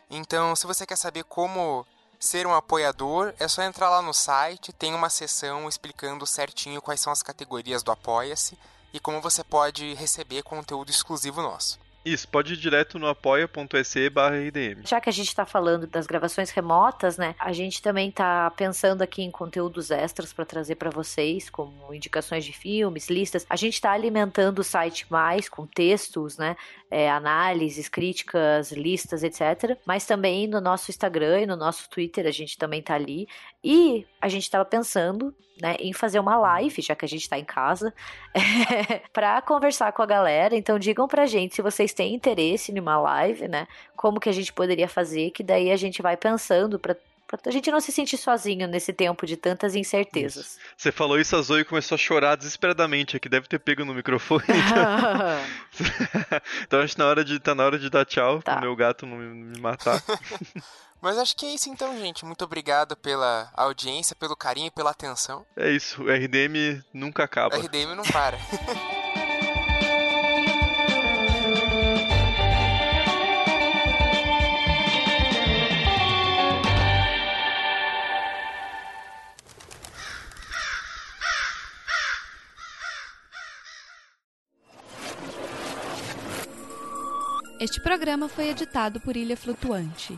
Então, se você quer saber como ser um apoiador, é só entrar lá no site, tem uma seção explicando certinho quais são as categorias do Apoia-se e como você pode receber conteúdo exclusivo nosso. Isso, pode ir direto no apoia.se barra RDM. Já que a gente está falando das gravações remotas, né? A gente também está pensando aqui em conteúdos extras para trazer para vocês, como indicações de filmes, listas. A gente está alimentando o site mais com textos, né? É, análises, críticas, listas, etc. Mas também no nosso Instagram e no nosso Twitter a gente também está ali. E a gente estava pensando né, em fazer uma live, já que a gente está em casa, é, para conversar com a galera. Então digam pra gente se vocês têm interesse em uma live, né? Como que a gente poderia fazer, que daí a gente vai pensando para a gente não se sentir sozinho nesse tempo de tantas incertezas. Você falou isso, a Zoe começou a chorar desesperadamente aqui, deve ter pego no microfone. Então, então acho que na hora de, tá na hora de dar tchau, tá. pro meu gato não me matar. Mas acho que é isso então, gente. Muito obrigado pela audiência, pelo carinho e pela atenção. É isso, o RDM nunca acaba. O RDM não para. Este programa foi editado por Ilha Flutuante.